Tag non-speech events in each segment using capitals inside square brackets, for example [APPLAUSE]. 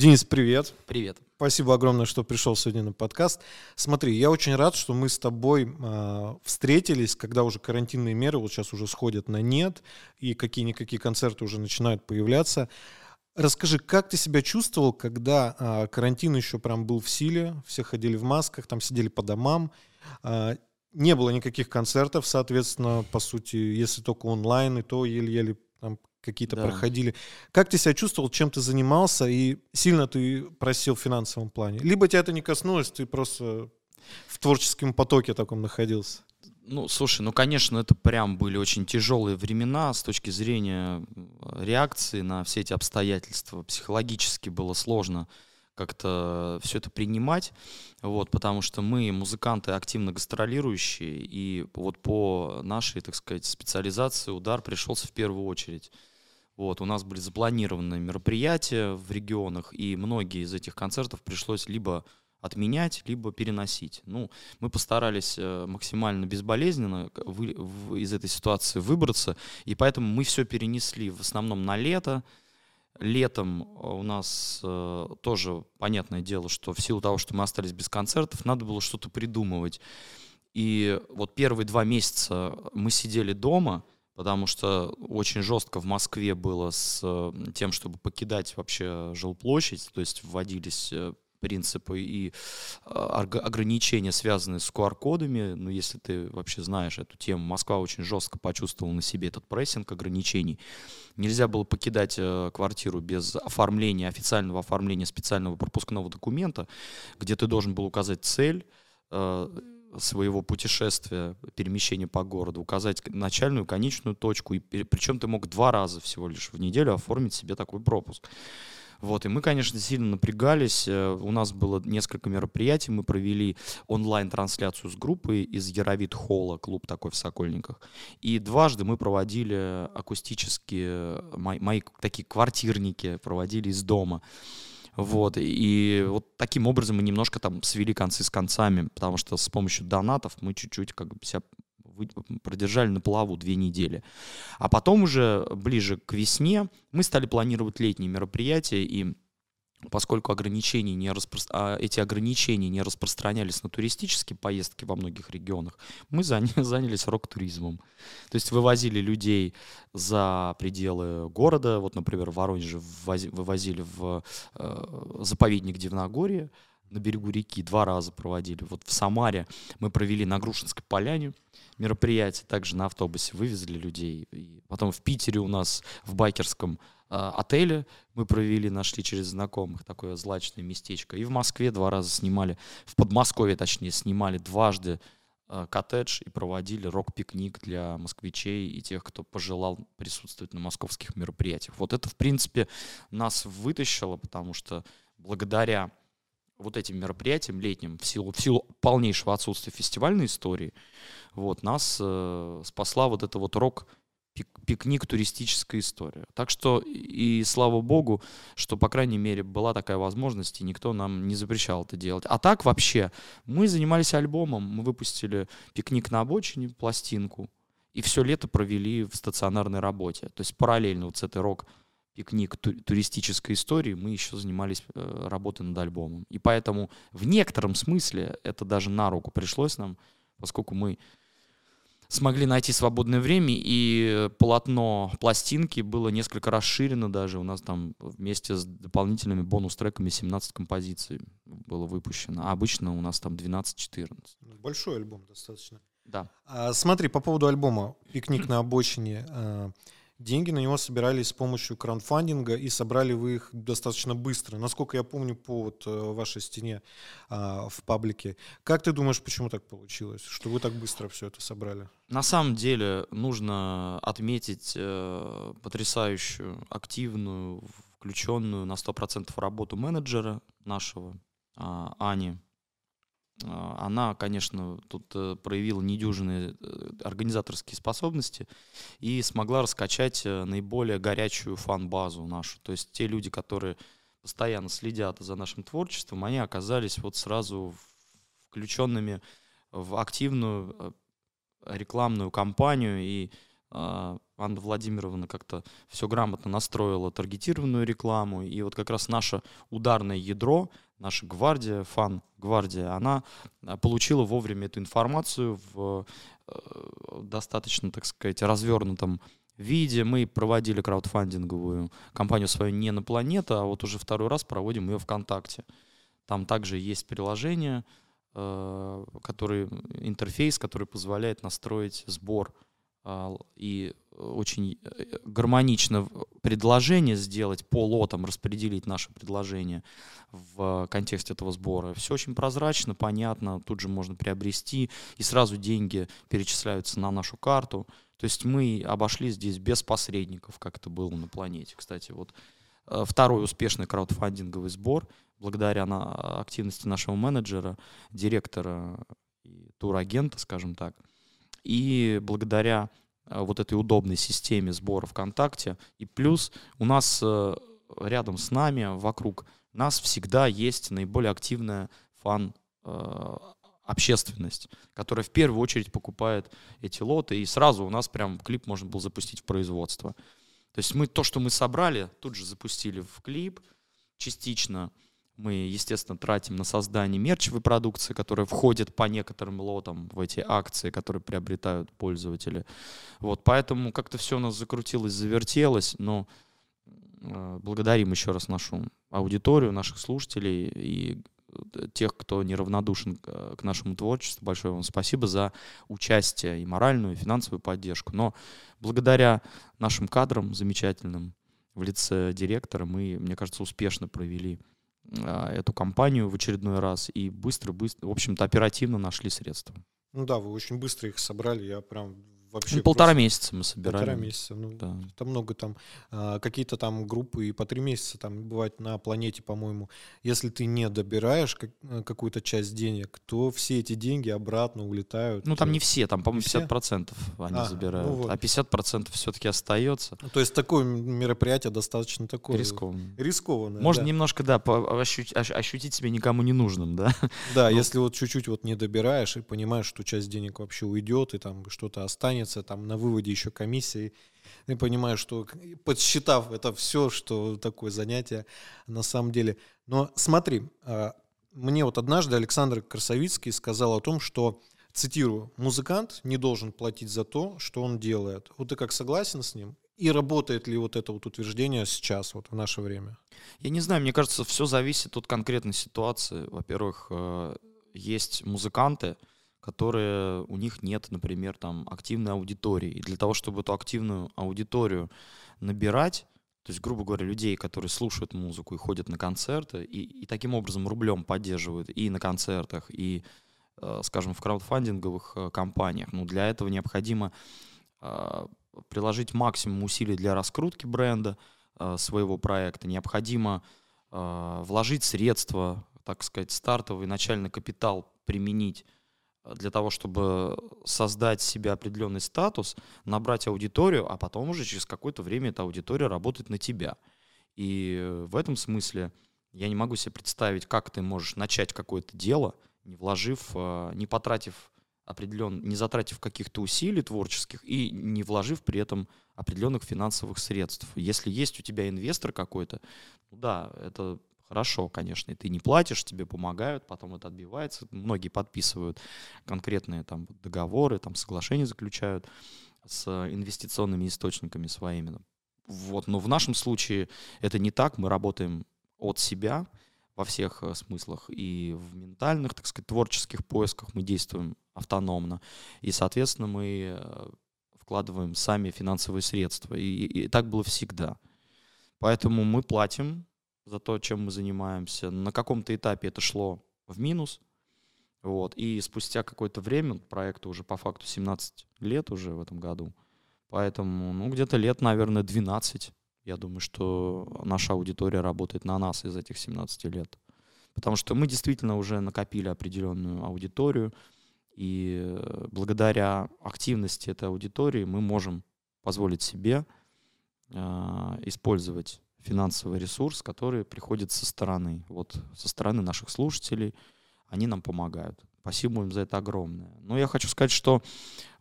Денис, привет. Привет. Спасибо огромное, что пришел сегодня на подкаст. Смотри, я очень рад, что мы с тобой э, встретились, когда уже карантинные меры вот сейчас уже сходят на нет, и какие-никакие концерты уже начинают появляться. Расскажи, как ты себя чувствовал, когда э, карантин еще прям был в силе, все ходили в масках, там сидели по домам, э, не было никаких концертов, соответственно, по сути, если только онлайн, и то еле-еле там какие-то да. проходили. Как ты себя чувствовал, чем ты занимался, и сильно ты просил в финансовом плане? Либо тебя это не коснулось, ты просто в творческом потоке таком находился? Ну, слушай, ну, конечно, это прям были очень тяжелые времена с точки зрения реакции на все эти обстоятельства. Психологически было сложно как-то все это принимать, вот, потому что мы музыканты активно гастролирующие, и вот по нашей, так сказать, специализации удар пришелся в первую очередь. Вот, у нас были запланированы мероприятия в регионах, и многие из этих концертов пришлось либо отменять, либо переносить. Ну, мы постарались э, максимально безболезненно вы, в, из этой ситуации выбраться, и поэтому мы все перенесли в основном на лето. Летом э, у нас э, тоже понятное дело, что в силу того, что мы остались без концертов, надо было что-то придумывать. И вот первые два месяца мы сидели дома, потому что очень жестко в Москве было с э, тем, чтобы покидать вообще жилплощадь, то есть вводились э, принципы и а, ограничения, связанные с QR-кодами. Ну, если ты вообще знаешь эту тему, Москва очень жестко почувствовала на себе этот прессинг ограничений. Нельзя было покидать э, квартиру без оформления, официального оформления специального пропускного документа, где ты должен был указать цель, своего путешествия, перемещения по городу, указать начальную, конечную точку, и причем ты мог два раза всего лишь в неделю оформить себе такой пропуск. Вот, и мы, конечно, сильно напрягались. Э, у нас было несколько мероприятий. Мы провели онлайн-трансляцию с группой из Яровит Холла, клуб такой в Сокольниках. И дважды мы проводили акустические, мои, мои такие квартирники проводили из дома. Вот, и вот таким образом мы немножко там свели концы с концами, потому что с помощью донатов мы чуть-чуть как бы себя продержали на плаву две недели. А потом уже ближе к весне мы стали планировать летние мероприятия, и поскольку ограничения не распро... а эти ограничения не распространялись на туристические поездки во многих регионах, мы [LAUGHS] занялись рок-туризмом. То есть вывозили людей за пределы города, вот, например, в Воронеже вывозили в э, заповедник Дивногорье, на берегу реки два раза проводили. Вот в Самаре мы провели на Грушинской поляне мероприятие, также на автобусе вывезли людей. И потом в Питере у нас в байкерском отеле мы провели, нашли через знакомых такое злачное местечко. И в Москве два раза снимали, в Подмосковье точнее, снимали дважды э, коттедж и проводили рок-пикник для москвичей и тех, кто пожелал присутствовать на московских мероприятиях. Вот это, в принципе, нас вытащило, потому что благодаря вот этим мероприятиям летним, в силу, в силу полнейшего отсутствия фестивальной истории, вот, нас э, спасла вот эта вот рок пикник туристическая история. Так что и слава богу, что, по крайней мере, была такая возможность, и никто нам не запрещал это делать. А так вообще, мы занимались альбомом, мы выпустили «Пикник на обочине», пластинку, и все лето провели в стационарной работе. То есть параллельно вот с этой рок пикник туристической истории, мы еще занимались э, работой над альбомом. И поэтому в некотором смысле это даже на руку пришлось нам, поскольку мы смогли найти свободное время, и полотно пластинки было несколько расширено даже. У нас там вместе с дополнительными бонус-треками 17 композиций было выпущено. А обычно у нас там 12-14. Большой альбом достаточно. Да. А, смотри, по поводу альбома «Пикник на обочине». Деньги на него собирались с помощью краундфандинга, и собрали вы их достаточно быстро. Насколько я помню по вот э, вашей стене а, в паблике. Как ты думаешь, почему так получилось, что вы так быстро все это собрали? На самом деле нужно отметить э, потрясающую, активную, включенную на 100% работу менеджера нашего, э, Ани она, конечно, тут э, проявила недюжинные э, организаторские способности и смогла раскачать э, наиболее горячую фан-базу нашу. То есть те люди, которые постоянно следят за нашим творчеством, они оказались вот сразу включенными в активную рекламную кампанию и а, Анна Владимировна как-то все грамотно настроила таргетированную рекламу, и вот как раз наше ударное ядро, наша гвардия, фан-гвардия, она а, получила вовремя эту информацию в э, достаточно, так сказать, развернутом виде. Мы проводили краудфандинговую кампанию свою не на планета, а вот уже второй раз проводим ее ВКонтакте. Там также есть приложение, э, который, интерфейс, который позволяет настроить сбор и очень э, гармонично предложение сделать по лотам, распределить наше предложение в контексте этого сбора. Все очень прозрачно, понятно, тут же можно приобрести, и сразу деньги перечисляются на нашу карту. То есть мы обошли здесь без посредников, как это было на планете. Кстати, вот э, второй успешный краудфандинговый сбор, благодаря на активности нашего менеджера, директора турагента, скажем так, и благодаря э, вот этой удобной системе сбора ВКонтакте, и плюс у нас э, рядом с нами, вокруг нас всегда есть наиболее активная фан общественность, которая в первую очередь покупает эти лоты, и сразу у нас прям клип можно было запустить в производство. То есть мы то, что мы собрали, тут же запустили в клип, частично мы, естественно, тратим на создание мерчевой продукции, которая входит по некоторым лотам в эти акции, которые приобретают пользователи. Вот, поэтому как-то все у нас закрутилось, завертелось, но э, благодарим еще раз нашу аудиторию, наших слушателей и тех, кто неравнодушен к нашему творчеству. Большое вам спасибо за участие и моральную, и финансовую поддержку. Но благодаря нашим кадрам замечательным в лице директора мы, мне кажется, успешно провели эту кампанию в очередной раз и быстро-быстро, в общем-то, оперативно нашли средства. Ну да, вы очень быстро их собрали, я прям вообще... Ну, полтора месяца мы собирали. Полтора месяца, ну, да. там много там, а, какие-то там группы и по три месяца там бывает на планете, по-моему. Если ты не добираешь как, э, какую-то часть денег, то все эти деньги обратно улетают. Ну, там не все, там, по-моему, 50% они а, забирают, ну вот. а 50% все-таки остается. Ну, то есть такое мероприятие достаточно такое... Рискованное. Рискованное, Можно да. немножко, да, ощутить, ощутить себя никому не нужным, да? Да, ну, если вот чуть-чуть вот не добираешь и понимаешь, что часть денег вообще уйдет, и там что-то останется, останется, там на выводе еще комиссии. И понимаю, что подсчитав это все, что такое занятие на самом деле. Но смотри, а, мне вот однажды Александр Красовицкий сказал о том, что, цитирую, музыкант не должен платить за то, что он делает. Вот ты как согласен с ним? И работает ли вот это вот утверждение сейчас, вот в наше время? Я не знаю, мне кажется, все зависит от конкретной ситуации. Во-первых, э, есть музыканты, которые у них нет, например, там активной аудитории. И для того, чтобы эту активную аудиторию набирать, то есть, грубо говоря, людей, которые слушают музыку и ходят на концерты, и, и таким образом рублем поддерживают и на концертах, и, э, скажем, в краудфандинговых э, компаниях. Ну, для этого необходимо э, приложить максимум усилий для раскрутки бренда своего проекта. Необходимо вложить средства, так сказать, стартовый начальный капитал применить для того, чтобы создать себе определенный статус, набрать аудиторию, а потом уже через какое-то время эта аудитория работает на тебя. И в этом смысле я не могу себе представить, как ты можешь начать какое-то дело, не вложив, э, не потратив определен, не затратив каких-то усилий творческих и не вложив при этом определенных финансовых средств. Если есть у тебя инвестор какой-то, ну да, это Хорошо, конечно, и ты не платишь, тебе помогают, потом это отбивается. Многие подписывают конкретные там договоры, там соглашения заключают с инвестиционными источниками своими. Вот, но в нашем случае это не так. Мы работаем от себя во всех э, смыслах и в ментальных, так сказать, творческих поисках мы действуем автономно. И, соответственно, мы э, вкладываем сами финансовые средства. И, и, и так было всегда. Поэтому мы платим за то, чем мы занимаемся. На каком-то этапе это шло в минус. Вот. И спустя какое-то время, проекту уже по факту 17 лет уже в этом году, поэтому, ну, где-то лет, наверное, 12, я думаю, что наша аудитория работает на нас из этих 17 лет. Потому что мы действительно уже накопили определенную аудиторию, и благодаря активности этой аудитории мы можем позволить себе э, использовать финансовый ресурс, который приходит со стороны, вот со стороны наших слушателей, они нам помогают. Спасибо им за это огромное. Но я хочу сказать, что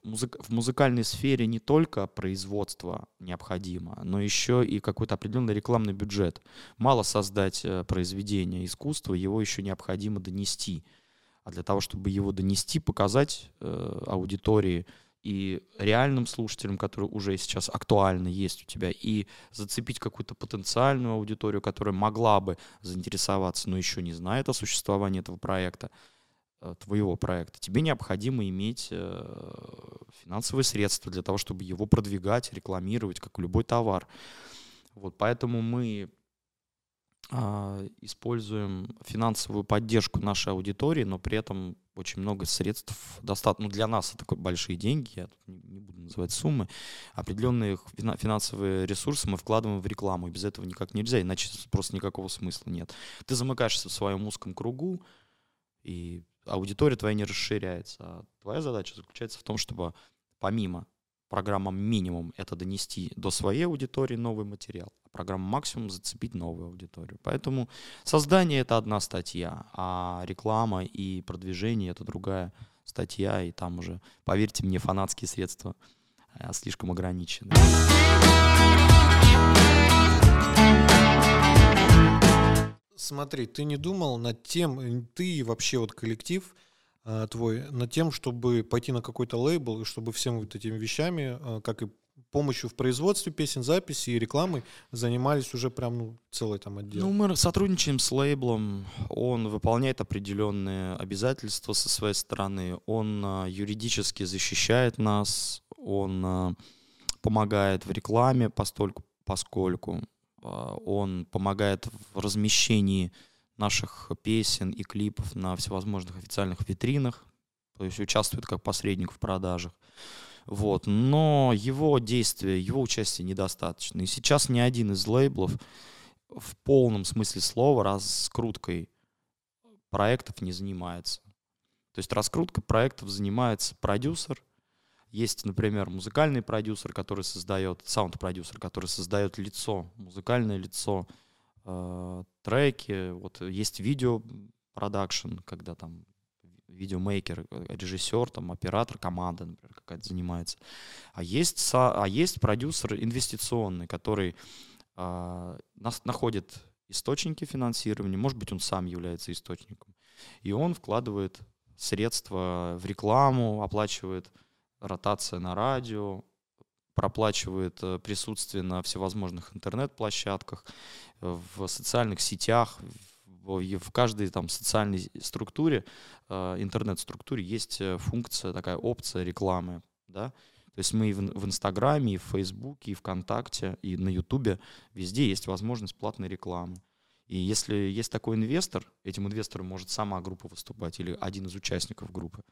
музык... в музыкальной сфере не только производство необходимо, но еще и какой-то определенный рекламный бюджет. Мало создать э, произведение искусства, его еще необходимо донести. А для того, чтобы его донести, показать э, аудитории и реальным слушателям, которые уже сейчас актуально есть у тебя, и зацепить какую-то потенциальную аудиторию, которая могла бы заинтересоваться, но еще не знает о существовании этого проекта, Э, твоего проекта, тебе необходимо иметь э, финансовые средства для того, чтобы его продвигать, рекламировать, как любой товар. Вот, поэтому мы а, используем финансовую поддержку нашей аудитории, но при этом очень много средств достаточно. Ну, для нас это большие деньги, я тут не буду называть суммы. Определенные финансовые ресурсы мы вкладываем в рекламу, и без этого никак нельзя, иначе просто никакого смысла нет. Ты замыкаешься в своем узком кругу, и аудитория твоя не расширяется. А твоя задача заключается в том, чтобы помимо программам минимум это донести до своей аудитории новый материал, а программа максимум зацепить новую аудиторию. Поэтому создание это одна статья, а реклама и продвижение это другая статья, и там уже, поверьте мне, фанатские средства э, слишком ограничены. Смотри, ты не думал над тем, ты и вообще вот коллектив а, твой, над тем, чтобы пойти на какой-то лейбл, и чтобы всем вот этими вещами, а, как и помощью в производстве песен, записи и рекламы занимались уже прям ну, целый там отдел? Ну, мы сотрудничаем с лейблом, он выполняет определенные обязательства со своей стороны, он а, юридически защищает нас, он а, помогает в рекламе постольку, поскольку а, он помогает в размещении наших песен и клипов на всевозможных официальных витринах, то есть участвует как посредник в продажах. Вот. Но его действия, его участия недостаточно. И сейчас ни один из лейблов в полном смысле слова раскруткой проектов не занимается. То есть раскруткой проектов занимается продюсер, есть, например, музыкальный продюсер, который создает, саунд-продюсер, который создает лицо, музыкальное лицо, треки. Вот есть видео продакшн, когда там видеомейкер, режиссер, там, оператор, команда, например, какая-то занимается. А есть, а есть продюсер инвестиционный, который э, нас, находит источники финансирования, может быть, он сам является источником, и он вкладывает средства в рекламу, оплачивает ротация на радио, проплачивает э, присутствие на всевозможных интернет-площадках, в социальных сетях, в каждой там социальной структуре, э, интернет-структуре есть э, функция, такая опция рекламы, да, то есть мы и в Инстаграме, и в Фейсбуке, и ВКонтакте, и на Ютубе, везде есть возможность платной рекламы. И если есть такой инвестор, этим инвестором может сама группа выступать или один из участников группы,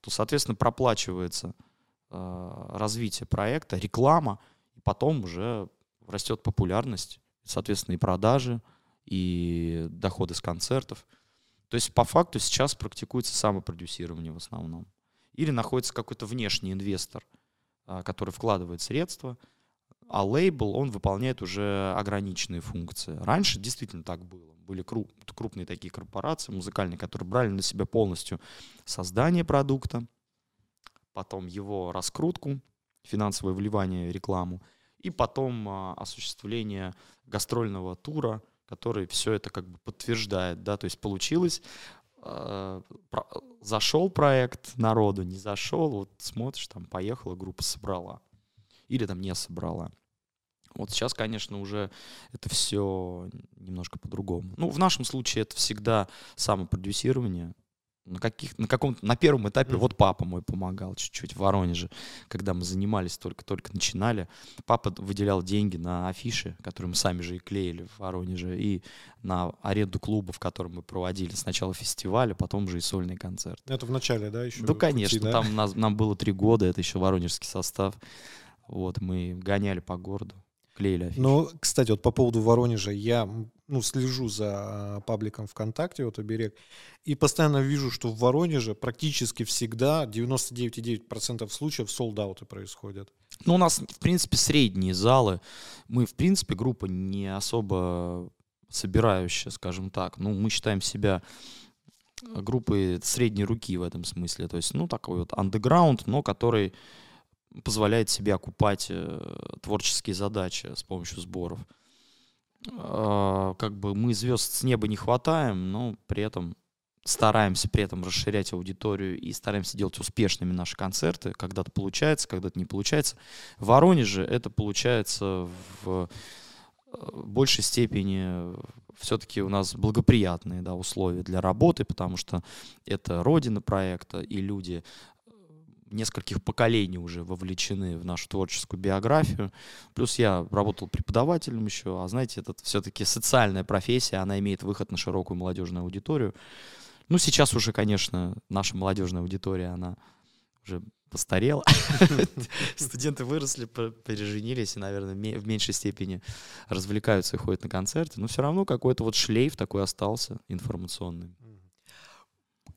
то, соответственно, проплачивается э, развитие проекта, реклама, и потом уже растет популярность, соответственно, и продажи, и доходы с концертов. То есть по факту сейчас практикуется самопродюсирование в основном. Или находится какой-то внешний инвестор, э, который вкладывает средства, а лейбл, он выполняет уже ограниченные функции. Раньше действительно так было. Были круп, крупные такие корпорации музыкальные, которые брали на себя полностью создание продукта, потом его раскрутку, финансовое вливание, рекламу, и потом а, осуществление гастрольного тура, который все это как бы подтверждает, да, то есть получилось, э, про, зашел проект народу, не зашел, вот смотришь, там поехала группа собрала или там не собрала. Вот сейчас, конечно, уже это все немножко по-другому. Ну, в нашем случае это всегда самопродюсирование. На, каких, на каком на первом этапе mm-hmm. вот папа мой помогал чуть-чуть в Воронеже, когда мы занимались, только-только начинали. Папа выделял деньги на афиши, которые мы сами же и клеили в Воронеже, и на аренду клуба, в котором мы проводили сначала фестиваль, а потом уже и сольный концерт. Это в начале, да, еще? Ну, конечно, пути, да? там нас, нам было три года, это еще воронежский состав. Вот, мы гоняли по городу, клеили афиши. Ну, кстати, вот по поводу Воронежа, я ну, слежу за пабликом ВКонтакте, вот Оберег, и постоянно вижу, что в Воронеже практически всегда 99,9% случаев солдаты происходят. Ну, у нас, в принципе, средние залы. Мы, в принципе, группа не особо собирающая, скажем так. Ну, мы считаем себя группы средней руки в этом смысле. То есть, ну, такой вот андеграунд, но который позволяет себе окупать э, творческие задачи с помощью сборов. Э, как бы мы звезд с неба не хватаем, но при этом стараемся при этом расширять аудиторию и стараемся делать успешными наши концерты. Когда-то получается, когда-то не получается. В Воронеже это получается в э, большей степени все-таки у нас благоприятные да, условия для работы, потому что это родина проекта, и люди нескольких поколений уже вовлечены в нашу творческую биографию. Плюс я работал преподавателем еще, а знаете, это все-таки социальная профессия, она имеет выход на широкую молодежную аудиторию. Ну, сейчас уже, конечно, наша молодежная аудитория, она уже постарела. [LAUGHS] Студенты выросли, переженились и, наверное, в меньшей степени развлекаются и ходят на концерты. Но все равно какой-то вот шлейф такой остался информационный.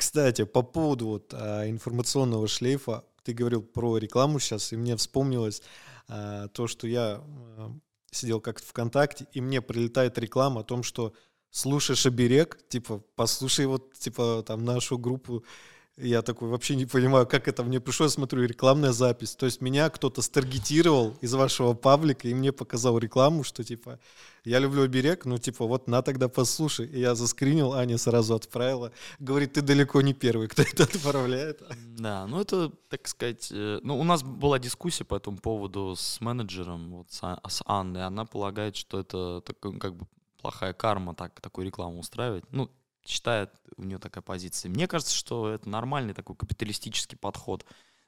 Кстати, по поводу вот а, информационного шлейфа, ты говорил про рекламу сейчас, и мне вспомнилось а, то, что я а, сидел как-то ВКонтакте, и мне прилетает реклама о том, что слушаешь оберег, типа, послушай вот, типа, там, нашу группу я такой вообще не понимаю, как это мне пришло, я смотрю, рекламная запись. То есть меня кто-то старгетировал из вашего паблика и мне показал рекламу, что типа я люблю оберег, ну типа вот на тогда послушай. И я заскринил, Аня сразу отправила. Говорит, ты далеко не первый, кто [LAUGHS] это отправляет. Да, ну это, так сказать, э, ну у нас была дискуссия по этому поводу с менеджером, вот с, а, с Анной. Она полагает, что это такой, как бы плохая карма так, такую рекламу устраивать. Ну, считает у нее такая позиция. Мне кажется, что это нормальный такой капиталистический подход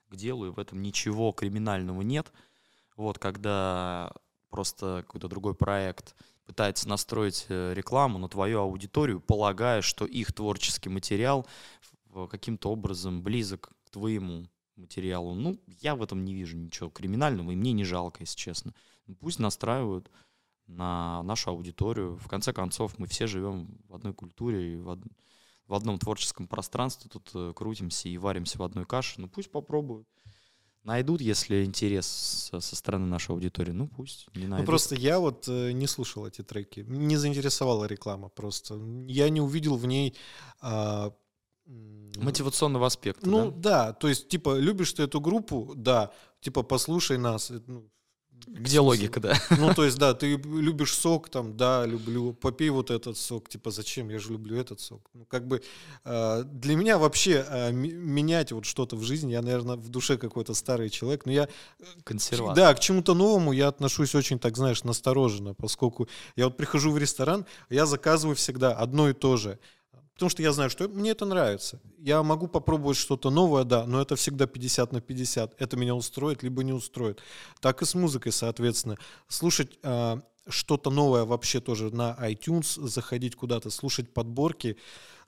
к делу, и в этом ничего криминального нет. Вот, когда просто какой-то другой проект пытается настроить э, рекламу на твою аудиторию, полагая, что их творческий материал каким-то образом близок к твоему материалу. Ну, я в этом не вижу ничего криминального, и мне не жалко, если честно. Ну, пусть настраивают на нашу аудиторию. В конце концов, мы все живем в одной культуре, в, од... в одном творческом пространстве, тут э, крутимся и варимся в одной каше. Ну пусть попробуют. Найдут, если интерес со, со стороны нашей аудитории, ну пусть не найдут. Ну просто я вот э, не слушал эти треки, не заинтересовала реклама просто. Я не увидел в ней э, мотивационного аспекта. Ну да? да, то есть типа любишь ты эту группу, да, типа послушай нас, э, ну, где логика, да? [LAUGHS] Ну, то есть, да, ты любишь сок, там, да, люблю, попей вот этот сок, типа, зачем, я же люблю этот сок. Ну, как бы э, для меня вообще э, менять вот что-то в жизни, я, наверное, в душе какой-то старый человек, но я... Э, Консерватор. Да, к чему-то новому я отношусь очень, так знаешь, настороженно, поскольку я вот прихожу в ресторан, я заказываю всегда одно и то же. Потому что я знаю, что мне это нравится. Я могу попробовать что-то новое, да, но это всегда 50 на 50. Это меня устроит, либо не устроит. Так и с музыкой, соответственно. Слушать э, что-то новое вообще тоже на iTunes, заходить куда-то, слушать подборки,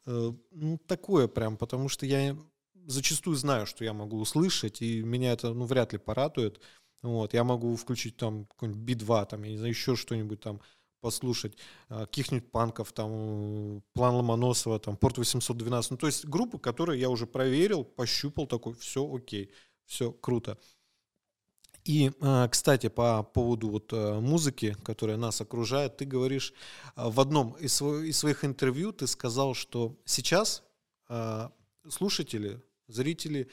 э, ну, такое прям, потому что я зачастую знаю, что я могу услышать, и меня это, ну, вряд ли порадует. Вот, я могу включить там какой-нибудь би-2, там, я не знаю, еще что-нибудь там, послушать а, каких-нибудь панков, там, План Ломоносова, там, Порт 812. Ну, то есть группы, которые я уже проверил, пощупал, такой, все окей, все круто. И, а, кстати, по поводу вот а, музыки, которая нас окружает, ты говоришь в одном из своих интервью, ты сказал, что сейчас слушатели, зрители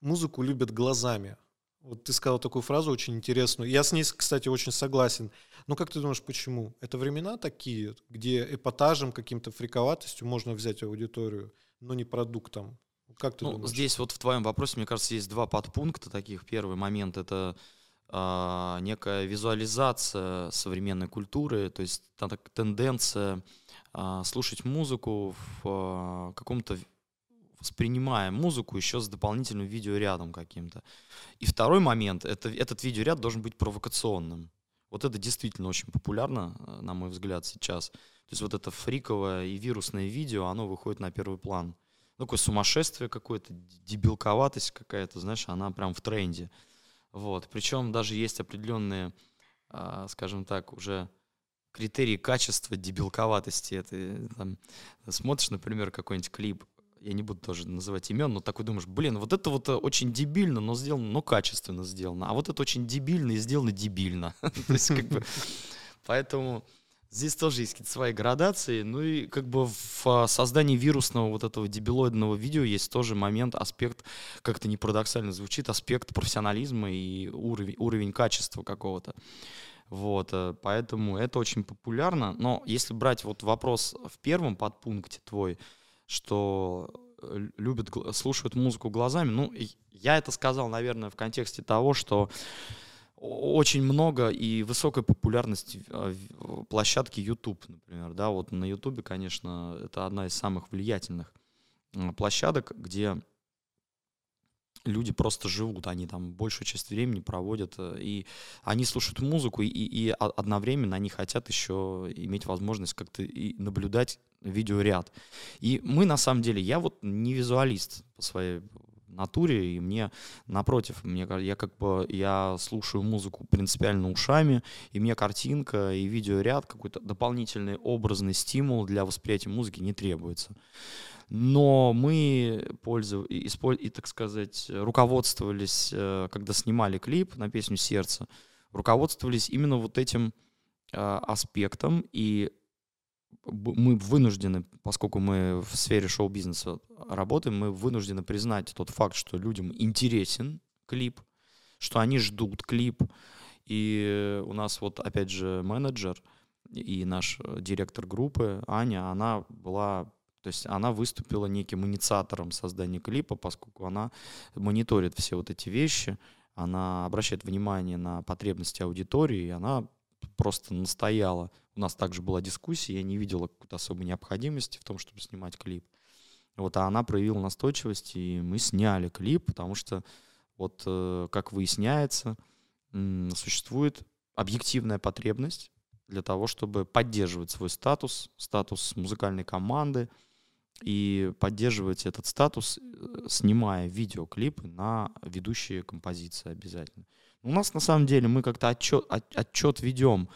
музыку любят глазами, вот ты сказал такую фразу очень интересную. Я с ней, кстати, очень согласен. Но как ты думаешь, почему? Это времена такие, где эпатажем, каким-то фриковатостью можно взять аудиторию, но не продуктом. Как ты ну, думаешь? Здесь вот в твоем вопросе, мне кажется, есть два подпункта таких. Первый момент — это э, некая визуализация современной культуры, то есть тенденция э, слушать музыку в э, каком-то воспринимаем музыку еще с дополнительным видеорядом каким-то. И второй момент, это, этот видеоряд должен быть провокационным. Вот это действительно очень популярно, э, на мой взгляд, сейчас. То есть вот это фриковое и вирусное видео, оно выходит на первый план. Ну, такое сумасшествие какое-то, дебилковатость какая-то, знаешь, она прям в тренде. Вот. Причем даже есть определенные, а, скажем так, уже критерии качества дебилковатости. Это э, там, смотришь, например, какой-нибудь клип я не буду тоже называть имен, но такой думаешь, блин, вот это вот э, очень дебильно, но сделано, но качественно сделано, а вот это очень дебильно и сделано дебильно. [LAUGHS] Поэтому Здесь тоже есть какие-то свои градации. Ну и как бы в а, создании вирусного вот этого дебилоидного видео есть тоже момент, аспект, как-то не парадоксально звучит, аспект профессионализма и уровень, уровень качества какого-то. Вот, э, поэтому это очень популярно. Но если брать вот вопрос в первом подпункте твой, что э, любят, слушают музыку глазами, ну, я это сказал, наверное, в контексте того, что очень много и высокая популярность а, площадки YouTube, например, да, вот на YouTube, конечно, это одна из самых влиятельных а, площадок, где люди просто живут, они там большую часть времени проводят, э, и они слушают музыку, и, и одновременно они хотят еще иметь возможность как-то наблюдать видеоряд. И мы, на самом деле, я вот не визуалист по своей натуре, и мне, напротив, мне, я как бы, я слушаю музыку принципиально ушами, и мне картинка и видеоряд, какой-то дополнительный образный стимул для восприятия музыки не требуется. Но мы пользовались, и, так сказать, руководствовались, э, когда снимали клип на песню «Сердце», руководствовались именно вот этим э, аспектом, и мы вынуждены, поскольку мы в сфере шоу-бизнеса работаем, мы вынуждены признать тот факт, что людям интересен клип, что они ждут клип. И у нас вот, опять же, менеджер и наш директор группы Аня, она была то есть она выступила неким инициатором создания клипа, поскольку она мониторит все вот эти вещи, она обращает внимание на потребности аудитории, и она просто настояла. У нас также была дискуссия, я не видела какой-то особой необходимости в том, чтобы снимать клип. Вот, а она проявила настойчивость, и мы сняли клип, потому что, вот, э, как выясняется, существует объективная потребность для того, чтобы поддерживать свой статус, статус музыкальной команды, и поддерживать этот статус, э, снимая видеоклипы на ведущие композиции обязательно. У нас на самом деле мы как-то отчет, отчет ведем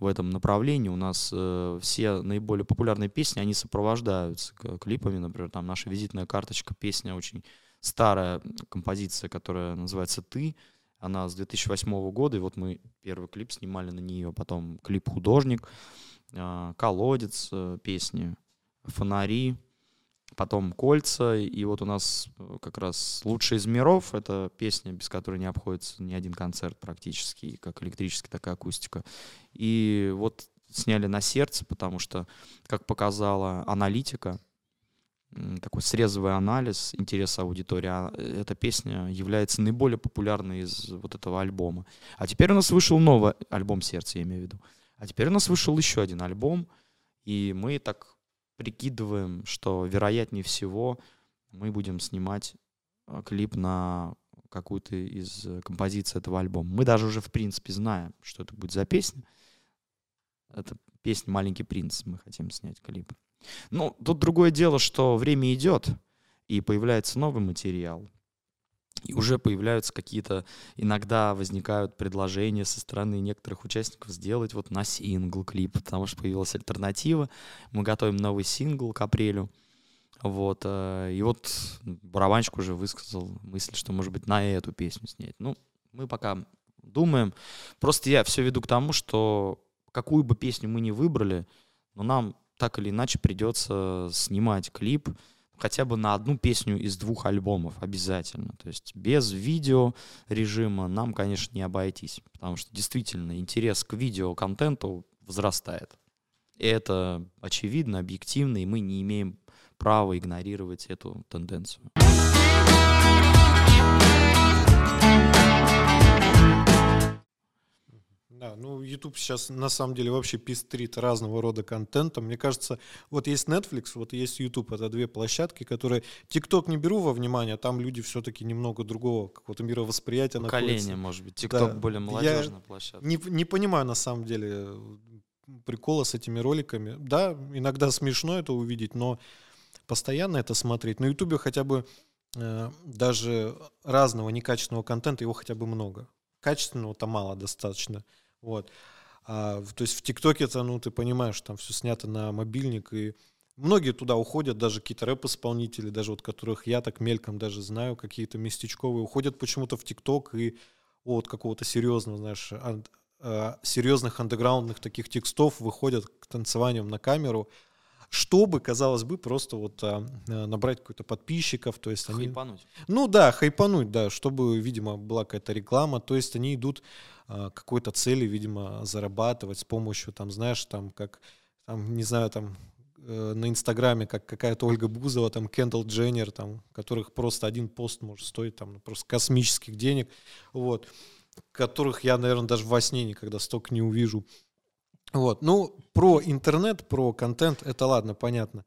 в этом направлении. У нас э, все наиболее популярные песни, они сопровождаются клипами. Например, там наша визитная карточка, песня очень старая композиция, которая называется «Ты». Она с 2008 года, и вот мы первый клип снимали на нее, потом клип «Художник», э, «Колодец», э, песни «Фонари», потом «Кольца», и вот у нас э, как раз «Лучший из миров» — это песня, без которой не обходится ни один концерт практически, как электрический, так и акустика. И вот сняли на сердце, потому что, как показала аналитика, такой срезовый анализ интереса аудитории, а, эта песня является наиболее популярной из вот этого альбома. А теперь у нас вышел новый альбом «Сердце», я имею в виду. А теперь у нас вышел еще один альбом, и мы так прикидываем, что вероятнее всего мы будем снимать а, клип на какую-то из э, композиций этого альбома. Мы даже уже, в принципе, знаем, что это будет за песня. Это песня «Маленький принц». Мы хотим снять клип. Ну, тут другое дело, что время идет, и появляется новый материал. И уже появляются какие-то, иногда возникают предложения со стороны некоторых участников сделать вот на сингл клип, потому что появилась альтернатива. Мы готовим новый сингл к апрелю. Вот, э, и вот барабанщик уже высказал мысль, что, может быть, на эту песню снять. Ну, мы пока думаем. Просто я все веду к тому, что какую бы песню мы ни выбрали, но нам так или иначе придется снимать клип, хотя бы на одну песню из двух альбомов обязательно. То есть без видео режима нам, конечно, не обойтись, потому что действительно интерес к видеоконтенту возрастает. И это очевидно, объективно, и мы не имеем права игнорировать эту тенденцию. Да, ну YouTube сейчас на самом деле вообще пестрит разного рода контентом. Мне кажется, вот есть Netflix, вот есть YouTube, это две площадки, которые TikTok не беру во внимание, там люди все-таки немного другого какого-то мировосприятия Поколение, находятся. может быть. TikTok да. более молодежная Я площадка. Не, не понимаю на самом деле прикола с этими роликами. Да, иногда смешно это увидеть, но постоянно это смотреть. На YouTube хотя бы э, даже разного некачественного контента, его хотя бы много. Качественного-то мало достаточно. Вот. А, то есть в ТикТоке это, ну, ты понимаешь, там все снято на мобильник, и многие туда уходят, даже какие-то рэп-исполнители, даже вот которых я так мельком даже знаю, какие-то местечковые, уходят почему-то в ТикТок и от какого-то серьезного, знаешь, э, серьезных андеграундных таких текстов выходят к танцеваниям на камеру, чтобы, казалось бы, просто вот а, набрать какой-то подписчиков, то есть хайпануть. они... Ну да, хайпануть, да, чтобы, видимо, была какая-то реклама, то есть они идут а, какой-то цели, видимо, зарабатывать с помощью, там, знаешь, там, как, там, не знаю, там, э, на Инстаграме, как какая-то Ольга Бузова, там, Кендалл Дженнер, там, которых просто один пост может стоить, там, ну, просто космических денег, вот, которых я, наверное, даже во сне никогда столько не увижу. Вот, ну, про интернет, про контент, это ладно, понятно.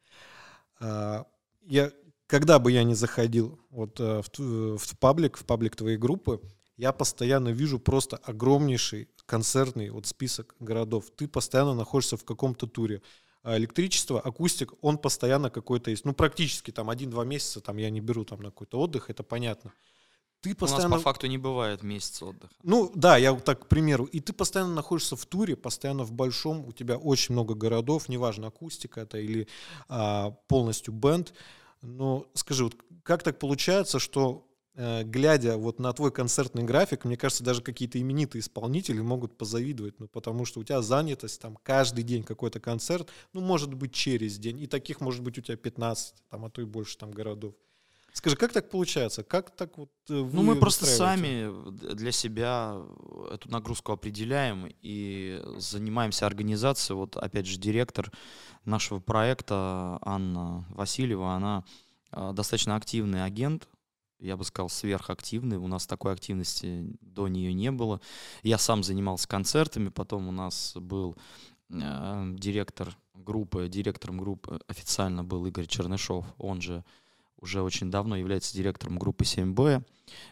А, я, когда бы я не заходил вот э, в, в паблик, в паблик твоей группы, я постоянно вижу просто огромнейший концертный вот список городов. Ты постоянно находишься в каком-то туре. А электричество, акустик, он постоянно какой-то есть. Ну, практически там один-два месяца там я не беру там на какой-то отдых, это понятно ты постоянно... У нас по факту не бывает месяца отдыха. Ну да, я вот так к примеру. И ты постоянно находишься в туре, постоянно в большом, у тебя очень много городов, неважно, акустика это или а, полностью бенд. Но скажи, вот как так получается, что глядя вот на твой концертный график, мне кажется, даже какие-то именитые исполнители могут позавидовать, ну, потому что у тебя занятость, там, каждый день какой-то концерт, ну, может быть, через день, и таких может быть у тебя 15, там, а то и больше там городов. Скажи, как так получается? Как так вот э, вы Ну, мы просто сами для себя эту нагрузку определяем и занимаемся организацией. Вот, опять же, директор нашего проекта Анна Васильева, она э, достаточно активный агент, я бы сказал, сверхактивный. У нас такой активности до нее не было. Я сам занимался концертами, потом у нас был э, директор группы, директором группы официально был Игорь Чернышов, он же уже очень давно является директором группы 7Б.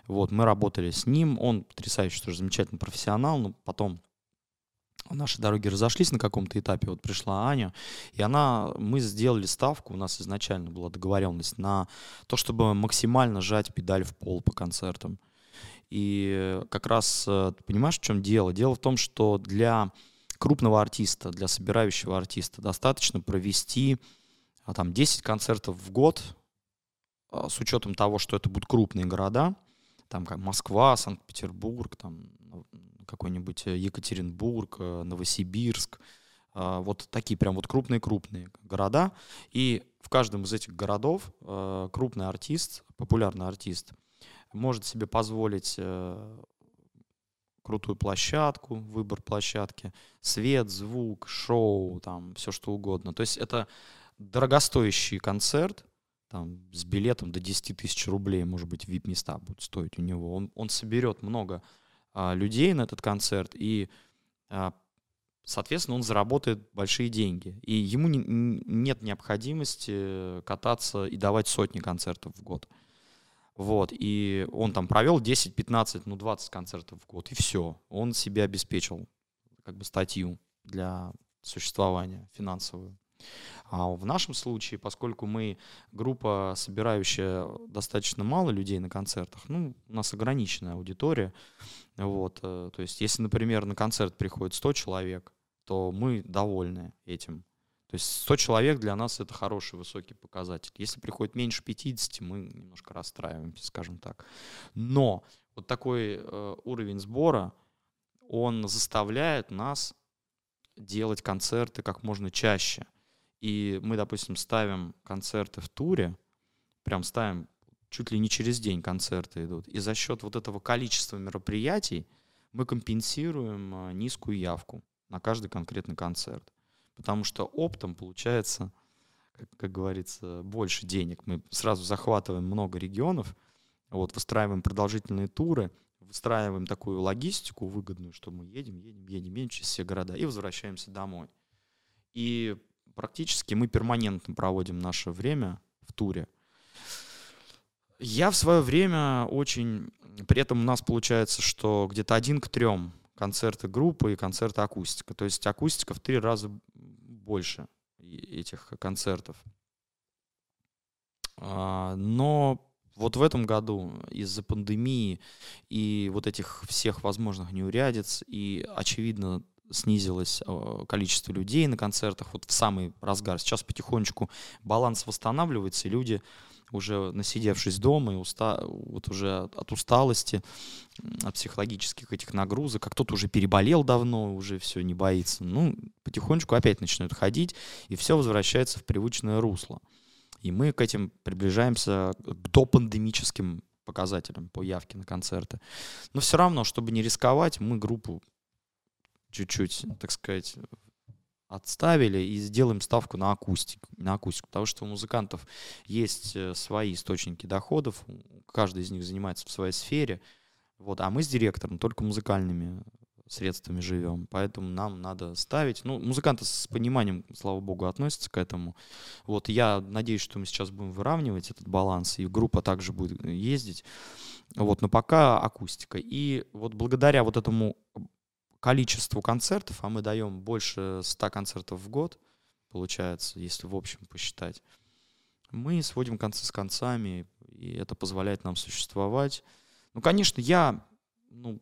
Вот, мы работали с ним, он потрясающий, тоже замечательный профессионал, но потом наши дороги разошлись на каком-то этапе, вот пришла Аня, и она, мы сделали ставку, у нас изначально была договоренность на то, чтобы максимально сжать педаль в пол по концертам. И как раз, э, ты понимаешь, в чем дело? Дело в том, что для крупного артиста, для собирающего артиста достаточно провести а, там 10 концертов в год, а, с учетом того, что это будут крупные города, там как Москва, Санкт-Петербург, там какой-нибудь э, Екатеринбург, э, Новосибирск, а, вот такие прям вот крупные-крупные города. И в каждом из этих городов э, крупный артист, популярный артист, может себе позволить крутую площадку, выбор площадки, свет, звук, шоу, там все что угодно. То есть это дорогостоящий концерт, там, с билетом до 10 тысяч рублей, может быть, VIP-места будут стоить у него. Он, он соберет много людей на этот концерт, и, а, соответственно, он заработает большие деньги. И ему не, нет необходимости кататься и давать сотни концертов в год. Вот, и он там провел 10, 15, ну 20 концертов в год, и все. Он себе обеспечил как бы статью для существования финансовую. А в нашем случае, поскольку мы группа, собирающая достаточно мало людей на концертах, ну, у нас ограниченная аудитория, вот, э, то есть если, например, на концерт приходит 100 человек, то мы довольны этим. То есть 100 человек для нас это хороший высокий показатель. Если приходит меньше 50, мы немножко расстраиваемся, скажем так. Но вот такой э, уровень сбора, он заставляет нас делать концерты как можно чаще – и мы, допустим, ставим концерты в туре, прям ставим чуть ли не через день концерты идут. И за счет вот этого количества мероприятий мы компенсируем а, низкую явку на каждый конкретный концерт. Потому что оптом получается, как, как говорится, больше денег. Мы сразу захватываем много регионов, вот, выстраиваем продолжительные туры, выстраиваем такую логистику выгодную, что мы едем, едем, едем, едем через все города и возвращаемся домой. И практически мы перманентно проводим наше время в туре. Я в свое время очень... При этом у нас получается, что где-то один к трем концерты группы и концерты акустика. То есть акустика в три раза больше этих концертов. А, но вот в этом году из-за пандемии и вот этих всех возможных неурядиц и, очевидно, снизилось э, количество людей на концертах вот в самый разгар. Сейчас потихонечку баланс восстанавливается, и люди уже насидевшись дома и уста... вот уже от усталости, от психологических этих нагрузок, а кто-то уже переболел давно, уже все не боится, ну, потихонечку опять начинают ходить, и все возвращается в привычное русло. И мы к этим приближаемся к допандемическим показателям по явке на концерты. Но все равно, чтобы не рисковать, мы группу чуть-чуть, так сказать, отставили и сделаем ставку на акустику, на акустику, потому что у музыкантов есть э, свои источники доходов, каждый из них занимается в своей сфере, вот, а мы с директором только музыкальными средствами живем, поэтому нам надо ставить. Ну, музыканты с пониманием, слава богу, относятся к этому. Вот, я надеюсь, что мы сейчас будем выравнивать этот баланс, и группа также будет ездить. Вот, но пока акустика. И вот благодаря вот этому количеству концертов, а мы даем больше 100 концертов в год, получается, если в общем посчитать, мы сводим концы с концами, и это позволяет нам существовать. Ну, конечно, я ну,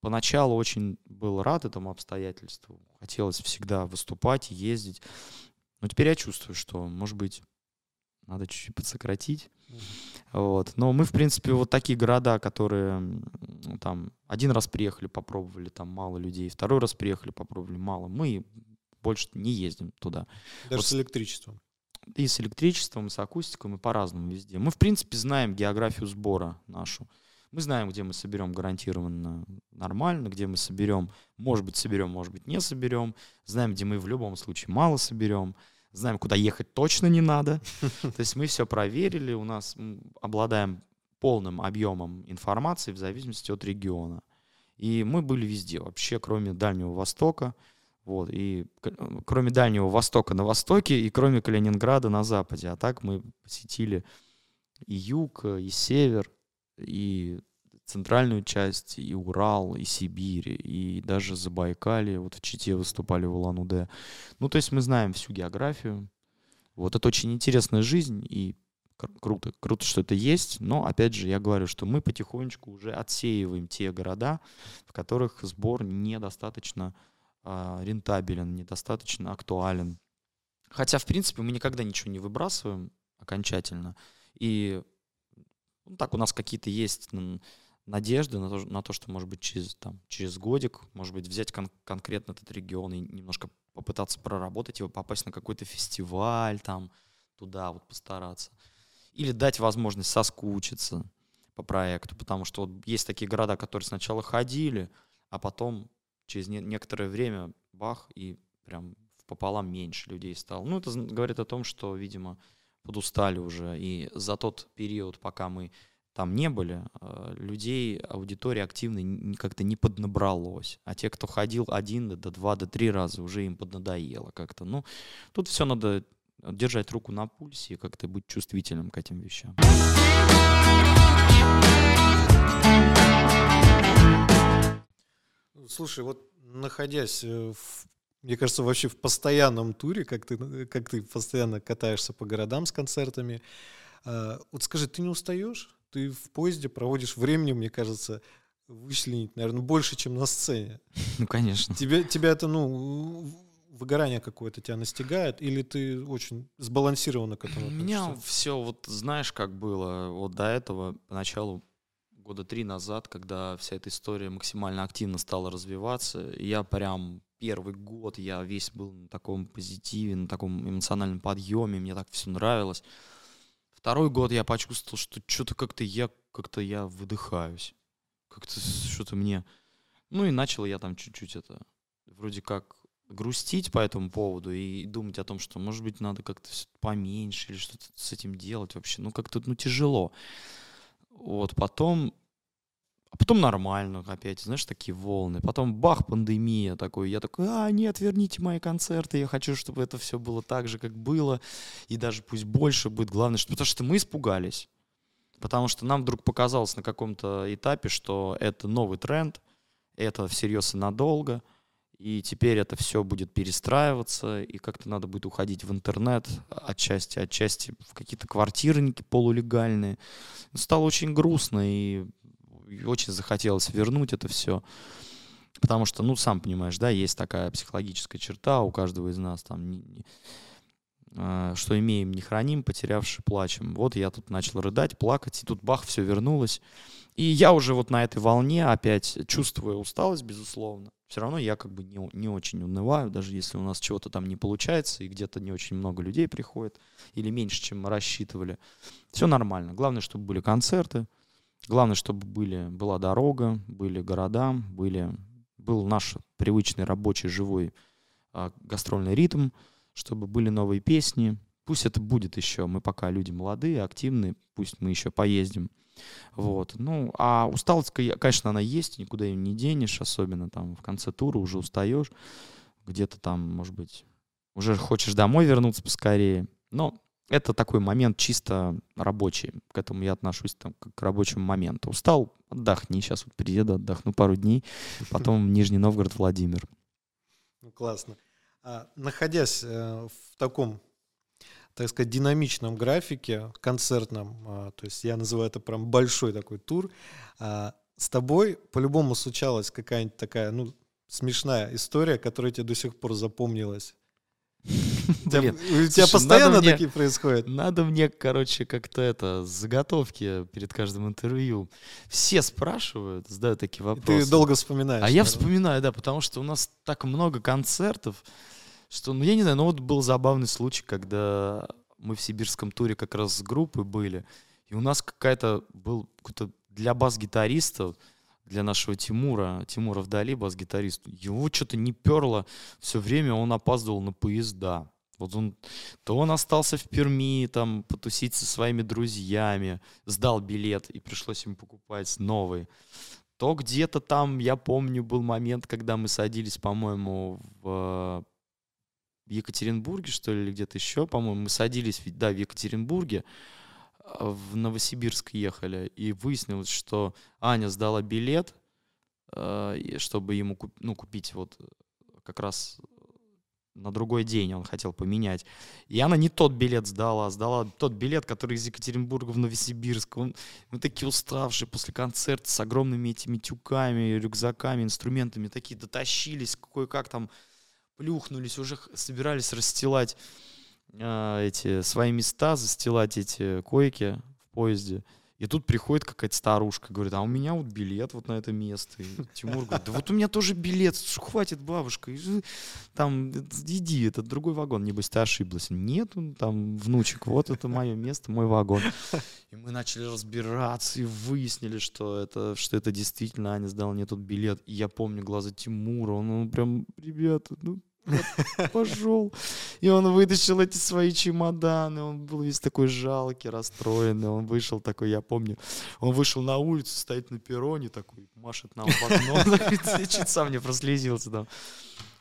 поначалу очень был рад этому обстоятельству. Хотелось всегда выступать, ездить. Но теперь я чувствую, что, может быть, надо чуть-чуть подсократить. Вот. Но мы, в принципе, вот такие города, которые там один раз приехали, попробовали, там мало людей, второй раз приехали, попробовали, мало. Мы больше не ездим туда. Даже вот. с электричеством? И с электричеством, и с акустиком, и по-разному везде. Мы, в принципе, знаем географию сбора нашу. Мы знаем, где мы соберем гарантированно нормально, где мы соберем, может быть, соберем, может быть, не соберем. Знаем, где мы в любом случае мало соберем знаем, куда ехать точно не надо. [LAUGHS] То есть мы все проверили, у нас обладаем полным объемом информации в зависимости от региона. И мы были везде, вообще, кроме Дальнего Востока. Вот, и кроме Дальнего Востока на востоке, и кроме Калининграда на западе. А так мы посетили и юг, и север, и центральную часть, и Урал, и Сибирь, и даже Забайкалье, вот в Чите выступали в Улан-Удэ. Ну, то есть мы знаем всю географию. Вот это очень интересная жизнь, и круто, круто, что это есть, но, опять же, я говорю, что мы потихонечку уже отсеиваем те города, в которых сбор недостаточно э, рентабелен, недостаточно актуален. Хотя, в принципе, мы никогда ничего не выбрасываем окончательно, и ну, так у нас какие-то есть надежды на то, на то, что, может быть, через, там, через годик, может быть, взять кон- конкретно этот регион и немножко попытаться проработать его, попасть на какой-то фестиваль, там, туда вот постараться. Или дать возможность соскучиться по проекту, потому что вот есть такие города, которые сначала ходили, а потом через не- некоторое время бах, и прям пополам меньше людей стало. Ну, это говорит о том, что, видимо, подустали уже, и за тот период, пока мы там не были, э, людей, аудитория активной как-то не поднабралось. А те, кто ходил один, до два, до три раза, уже им поднадоело как-то. Ну, тут все надо держать руку на пульсе и как-то быть чувствительным к этим вещам. Слушай, вот находясь э, в мне кажется, вообще в постоянном туре, как ты, как ты постоянно катаешься по городам с концертами. Э, вот скажи, ты не устаешь? Ты в поезде проводишь времени, мне кажется, вычленить, наверное, больше, чем на сцене. [LAUGHS] Ну, конечно. Тебя, тебя это, ну, выгорание какое-то тебя настигает, или ты очень сбалансированно к этому У меня все, вот знаешь, как было вот до этого, поначалу года три назад, когда вся эта история максимально активно стала развиваться, я прям первый год, я весь был на таком позитиве, на таком эмоциональном подъеме, мне так все нравилось. Второй год я почувствовал, что что-то как-то я как-то я выдыхаюсь. Как-то что-то мне... Ну и начал я там чуть-чуть это... Вроде как грустить по этому поводу и думать о том, что, может быть, надо как-то поменьше или что-то с этим делать вообще. Ну, как-то, ну, тяжело. Вот, потом а потом нормально опять, знаешь, такие волны. Потом бах, пандемия такой. Я такой, а, нет, верните мои концерты. Я хочу, чтобы это все было так же, как было. И даже пусть больше будет. Главное, что... потому что мы испугались. Потому что нам вдруг показалось на каком-то этапе, что это новый тренд, это всерьез и надолго, и теперь это все будет перестраиваться, и как-то надо будет уходить в интернет отчасти, отчасти в какие-то квартирники полулегальные. Стало очень грустно, и очень захотелось вернуть это все. Потому что, ну, сам понимаешь, да, есть такая психологическая черта у каждого из нас, там, не, не, э, что имеем, не храним, потерявши, плачем. Вот я тут начал рыдать, плакать, и тут бах, все вернулось. И я уже вот на этой волне опять чувствую усталость, безусловно. Все равно я как бы не, не очень унываю, даже если у нас чего-то там не получается, и где-то не очень много людей приходит, или меньше, чем мы рассчитывали. Все нормально. Главное, чтобы были концерты, главное, чтобы были, была дорога, были города, были, был наш привычный рабочий живой а, гастрольный ритм, чтобы были новые песни. Пусть это будет еще, мы пока люди молодые, активные, пусть мы еще поездим. Вот. Ну, а усталость, конечно, она есть, никуда ее не денешь, особенно там в конце тура уже устаешь. Где-то там, может быть, уже хочешь домой вернуться поскорее. Но это такой момент чисто рабочий. К этому я отношусь там, к рабочему моменту. Устал, отдохни. Сейчас вот приеду, отдохну пару дней. [LAUGHS] Потом Нижний Новгород, Владимир. Ну, классно. А, находясь э, в таком так сказать, динамичном графике, концертном, а, то есть я называю это прям большой такой тур, а, с тобой по-любому случалась какая-нибудь такая, ну, смешная история, которая тебе до сих пор запомнилась. [LAUGHS] Блин, у тебя постоянно такие происходят? Надо мне, короче, как-то это, заготовки перед каждым интервью. Все спрашивают, задают такие вопросы. Ты долго вспоминаешь. А я вспоминаю, да, потому что у нас так много концертов, что, ну, я не знаю, ну, вот был забавный случай, когда мы в сибирском туре как раз с группой были, и у нас какая-то был какой-то для бас-гитаристов, для нашего Тимура, Тимура вдали, бас-гитарист, его что-то не перло, все время он опаздывал на поезда. Вот он, то он остался в Перми, там, потусить со своими друзьями, сдал билет, и пришлось ему покупать новый. То где-то там, я помню, был момент, когда мы садились, по-моему, в в Екатеринбурге, что ли, или где-то еще, по-моему, мы садились, да, в Екатеринбурге, а, в Новосибирск ехали, и выяснилось, что Аня сдала билет, а, чтобы ему ну, купить вот как раз на другой день он хотел поменять. И она не тот билет сдала, а сдала тот билет, который из Екатеринбурга в Новосибирск. Он, мы такие уставшие после концерта с огромными этими тюками, рюкзаками, инструментами, такие дотащились, кое-как там плюхнулись, уже собирались расстилать э, эти свои места, застилать эти койки в поезде. И тут приходит какая-то старушка, говорит, а у меня вот билет вот на это место. И Тимур говорит, да вот у меня тоже билет, хватит, бабушка, там, иди, это другой вагон, небось ты ошиблась. Нет, там, внучек, вот это мое место, мой вагон. И мы начали разбираться и выяснили, что это, что это действительно Аня сдала мне тот билет. И я помню глаза Тимура, он, он прям, ребята, ну вот, пошел. И он вытащил эти свои чемоданы. Он был весь такой жалкий, расстроенный. Он вышел такой, я помню, он вышел на улицу, стоит на перроне такой, машет нам в окно. [LAUGHS] Чуть сам не прослезился там.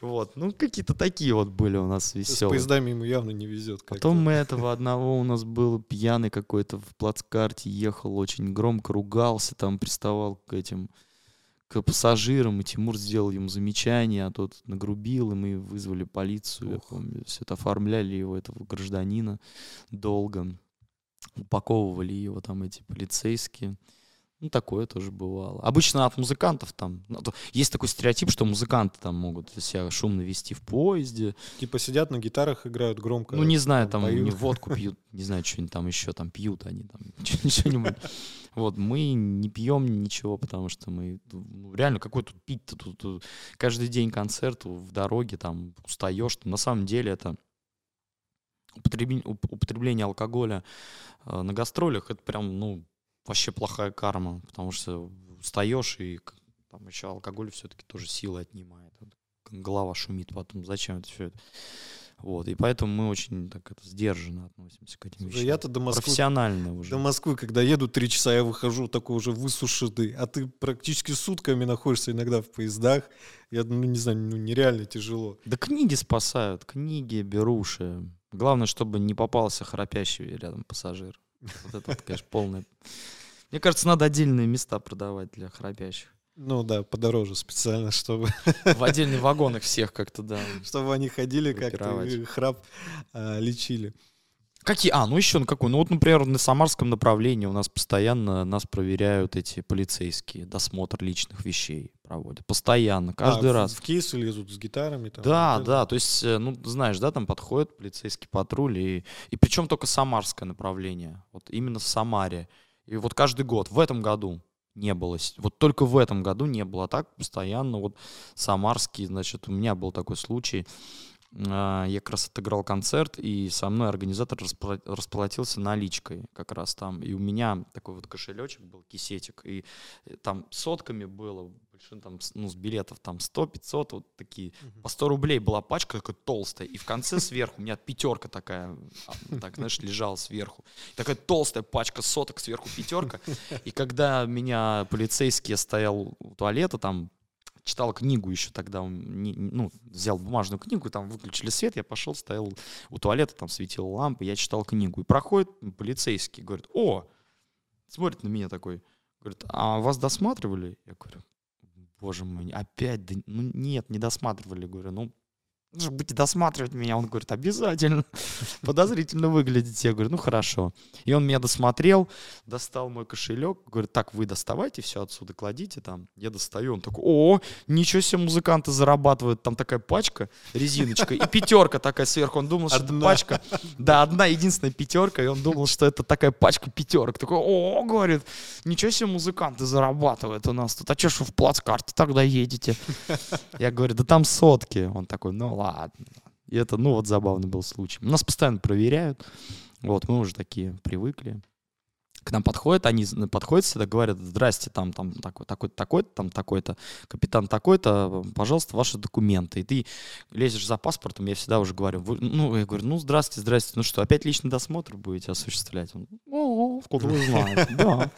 Вот, ну какие-то такие вот были у нас веселые. С поездами ему явно не везет. Потом мы этого одного у нас был пьяный какой-то в плацкарте, ехал очень громко, ругался, там приставал к этим к пассажирам, и Тимур сделал ему замечание, а тот нагрубил, и мы вызвали полицию, Ох. я помню, все это оформляли его, этого гражданина, долго, упаковывали его там эти полицейские. Ну, такое тоже бывало. Обычно от музыкантов там... Ну, есть такой стереотип, что музыканты там могут себя шумно вести в поезде. Типа сидят на гитарах, играют громко. Ну, не знаю, там, там не водку пьют, не знаю, что-нибудь там еще там пьют они там, [LAUGHS] что-нибудь. Вот, мы не пьем ничего, потому что мы... Ну, реально, какой тут пить-то? Тут, тут каждый день концерт в дороге, там, устаешь. На самом деле это употребление, употребление алкоголя э, на гастролях, это прям, ну, вообще плохая карма, потому что устаешь, и там еще алкоголь все-таки тоже силы отнимает. Голова шумит потом, зачем это все это? Вот, и поэтому мы очень так это сдержанно относимся к этим вещам. Я-то до Москвы, Профессионально уже. До Москвы, когда еду три часа, я выхожу такой уже высушенный, а ты практически сутками находишься иногда в поездах. Я, ну, не знаю, ну, нереально тяжело. Да книги спасают, книги, беруши. Главное, чтобы не попался храпящий рядом пассажир. Вот это, конечно, полное... Мне кажется, надо отдельные места продавать для храпящих. Ну да, подороже специально, чтобы... В отдельный вагон их всех как-то, да. Чтобы они ходили как-то храп а, лечили. Какие? А, ну еще на какой? Ну вот, например, на Самарском направлении у нас постоянно нас проверяют эти полицейские, досмотр личных вещей. Проводят. Постоянно, каждый А, раз. В кейсы лезут с гитарами. Там, Да, вот да, то есть, э, ну, знаешь, да, там подходит полицейский патруль, и, и причем только самарское направление, вот именно в Самаре. И вот каждый год, в этом году не было, вот только в этом году не было, а так постоянно вот самарский, значит, у меня был такой случай, я как раз отыграл концерт, и со мной организатор распла- расплатился наличкой как раз там. И у меня такой вот кошелечек был, кисетик, и э, там сотками было, больше там, ну, с билетов там 100-500, вот такие. По 100 рублей была пачка такая толстая, и в конце сверху у меня пятерка такая, а, так, знаешь, лежала сверху. Такая толстая пачка соток, сверху пятерка. И когда меня полицейский, я стоял у туалета, там читал книгу еще тогда, ну, взял бумажную книгу, там выключили свет, я пошел, стоял у туалета, там светила лампа, я читал книгу. И проходит полицейский, говорит, о, смотрит на меня такой, говорит, а вас досматривали? Я говорю, боже мой, опять, ну нет, не досматривали, говорю, ну, будете досматривать меня, он говорит, обязательно, [LAUGHS] подозрительно выглядите, я говорю, ну хорошо. И он меня досмотрел, достал мой кошелек, говорит, так, вы доставайте все отсюда, кладите там. Я достаю, он такой, о, ничего себе музыканты зарабатывают, там такая пачка, резиночка, и пятерка такая сверху. Он думал, что это Одна. пачка, да, одна единственная пятерка, и он думал, что это такая пачка пятерок. Такой, о, говорит, ничего себе музыканты зарабатывают у нас тут, а что ж вы в плацкарте тогда едете? Я говорю, да там сотки. Он такой, ну ладно. И это, ну вот забавный был случай. Нас постоянно проверяют, вот, мы уже такие привыкли к нам подходят, они подходят всегда, говорят, здрасте, там, там, такой, такой, такой-то, там, такой-то, капитан такой-то, пожалуйста, ваши документы. И ты лезешь за паспортом, я всегда уже говорю, вы- ну, я говорю, ну, здрасте, здрасте, ну что, опять личный досмотр будете осуществлять? Он, о, вы знаете? Да.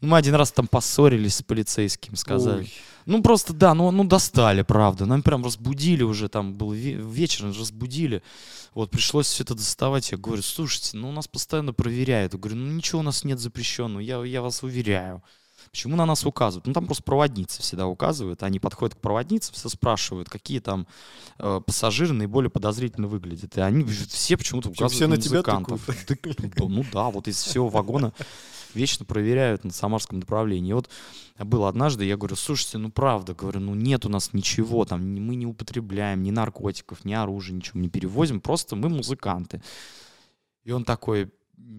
Мы один раз там поссорились с полицейским, сказали. Ой. Ну, просто, да, ну, ну достали, правда. Нам прям разбудили уже, там был ве- вечер, разбудили. Вот, пришлось все это доставать. Я говорю, слушайте, ну, нас постоянно проверяют. Я говорю, ну, ничего у нас нет запрещенного, я, я вас уверяю. Почему на нас указывают? Ну, там просто проводницы всегда указывают. Они подходят к проводнице, все спрашивают, какие там э, пассажиры наиболее подозрительно выглядят. И они все почему-то указывают все на на тебя музыкантов. Да, да, ну да, вот из всего вагона вечно проверяют на самарском направлении. Вот было однажды, я говорю, слушайте, ну правда, говорю, ну нет у нас ничего, там мы не употребляем ни наркотиков, ни оружия, ничего не перевозим, просто мы музыканты. И он такой,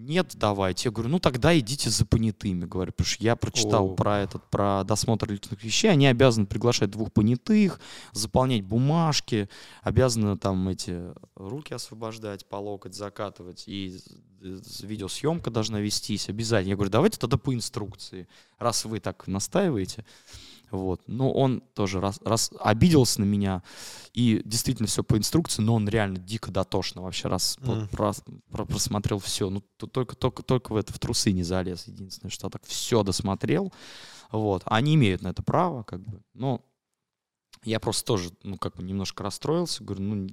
нет, давайте. Я говорю, ну тогда идите за понятыми, говорю, потому что я прочитал О. про этот, про досмотр личных вещей, они обязаны приглашать двух понятых, заполнять бумажки, обязаны там эти руки освобождать, по локоть закатывать, и видеосъемка должна вестись обязательно. Я говорю, давайте тогда по инструкции, раз вы так настаиваете. Вот. Ну, он тоже раз, раз обиделся на меня, и действительно все по инструкции, но он реально дико дотошно вообще раз вот Мгм. прос- про- просмотрел все. Ну, т- только, только, только в это в трусы не залез. Единственное, что так все досмотрел. Вот. Они имеют на это право, как бы. Но я просто тоже, ну, как бы немножко расстроился. Говорю, ну,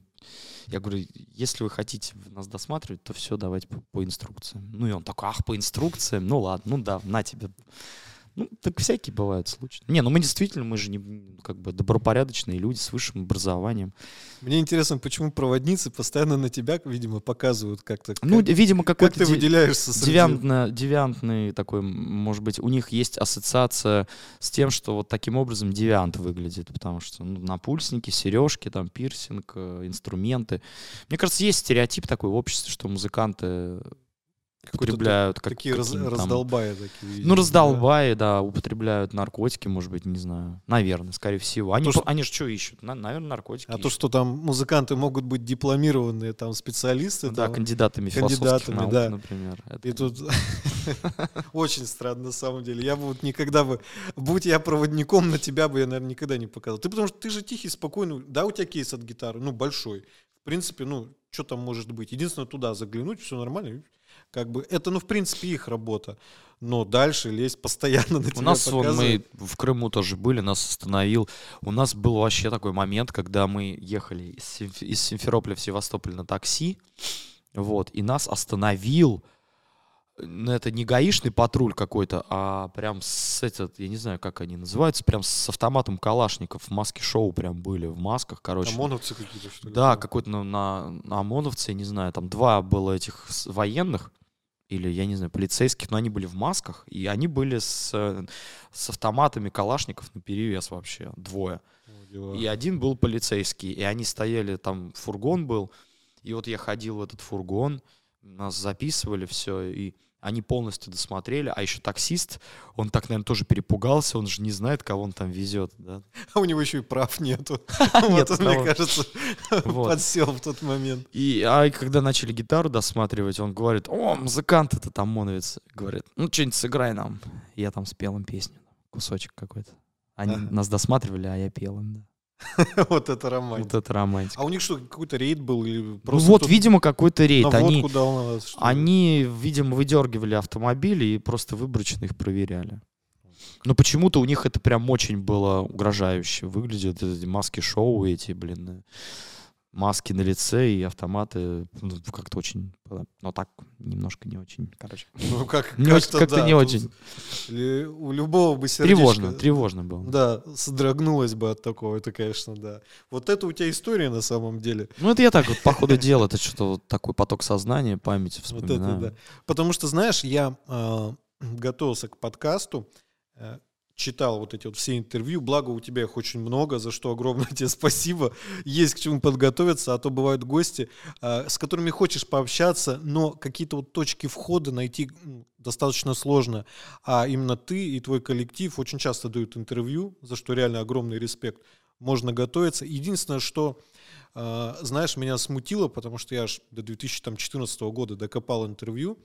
я говорю, если вы хотите нас досматривать, то все, давайте по, по инструкциям. Ну, и он такой, ах, по инструкциям? Ну, ладно, ну да, на тебе. Ну, так всякие бывают случаи. Не, ну мы действительно, мы же не как бы добропорядочные люди с высшим образованием. Мне интересно, почему проводницы постоянно на тебя, видимо, показывают как-то. Ну, как, видимо, как какой-то ты ди- выделяешься среди... девиантно, девиантный такой, может быть, у них есть ассоциация с тем, что вот таким образом девиант выглядит, потому что ну, напульсники, сережки, там пирсинг, э, инструменты. Мне кажется, есть стереотип такой в обществе, что музыканты употребляют как, Такие раз- там- раздолбая такие. Ну, да. раздолбаи, да, употребляют наркотики, может быть, не знаю. Наверное, скорее всего. Они, то, что- они же что ищут? На- наверное, наркотики А то, ищут. что там музыканты могут быть дипломированные там специалисты, Ну да, там, кандидатами философских кандидатами, наук, да. например. Это- И тут [LAUGHS] очень странно на самом деле. Я бы вот никогда бы, будь я проводником, на тебя бы я, наверное, никогда не показал. Ты потому что ты же тихий, спокойный. Да, у тебя кейс от гитары, ну, большой. В принципе, ну, что там может быть? Единственное, туда заглянуть, все нормально. Как бы это, ну, в принципе, их работа. Но дальше лезть постоянно на тебя У нас вон, мы в Крыму тоже были, нас остановил. У нас был вообще такой момент, когда мы ехали из, Симф- из Симферополя в Севастополь на такси, вот, и нас остановил, ну, это не гаишный патруль какой-то, а прям с этот, я не знаю, как они называются, прям с автоматом Калашников в маске шоу прям были, в масках, короче. ОМОНовцы какие-то, что ли? Да, какой-то на, на, на ОМОНовце, я не знаю, там два было этих военных, или, я не знаю, полицейских, но они были в масках, и они были с, э, с автоматами калашников на перевес вообще, двое. И один был полицейский, и они стояли, там фургон был, и вот я ходил в этот фургон, нас записывали все, и они полностью досмотрели, а еще таксист, он так, наверное, тоже перепугался, он же не знает, кого он там везет, да. А [LAUGHS] у него еще и прав нету. [LAUGHS] Вот он, мне кажется, [LAUGHS] подсел в тот момент. И а когда начали гитару досматривать, он говорит, о, музыкант это там моновец. Говорит, ну что-нибудь сыграй нам. Я там спел им песню, кусочек какой-то. Они нас досматривали, а я пел им, да. [LAUGHS] Вот это романтика. Вот это романтика. А у них что, какой-то рейд был? Или ну вот, видимо, какой-то рейд. Они, вас, они, видимо, выдергивали автомобили и просто выборочно их проверяли. Но почему-то у них это прям очень было угрожающе выглядит. Эти маски шоу эти, блин маски на лице и автоматы ну, как-то очень, но так немножко не очень, короче. [LAUGHS] Ну как не как-то, как да, не очень. У любого бы сердечко. Тревожно, тревожно было. Да, содрогнулось бы от такого, это, конечно, да. Вот это у тебя история на самом деле. Ну это я так вот по ходу дела, это что-то вот такой поток сознания, памяти вспоминаю. Вот это да. Потому что, знаешь, я э, готовился к подкасту, э, читал вот эти вот все интервью, благо у тебя их очень много, за что огромное [LAUGHS] тебе спасибо. Есть к чему подготовиться, а то бывают гости, а, с которыми хочешь пообщаться, но какие-то вот точки входа найти достаточно сложно. А именно ты и твой коллектив очень часто дают интервью, за что реально огромный респект. Можно готовиться. Единственное, что а, знаешь, меня смутило, потому что я аж до 2014 года докопал интервью,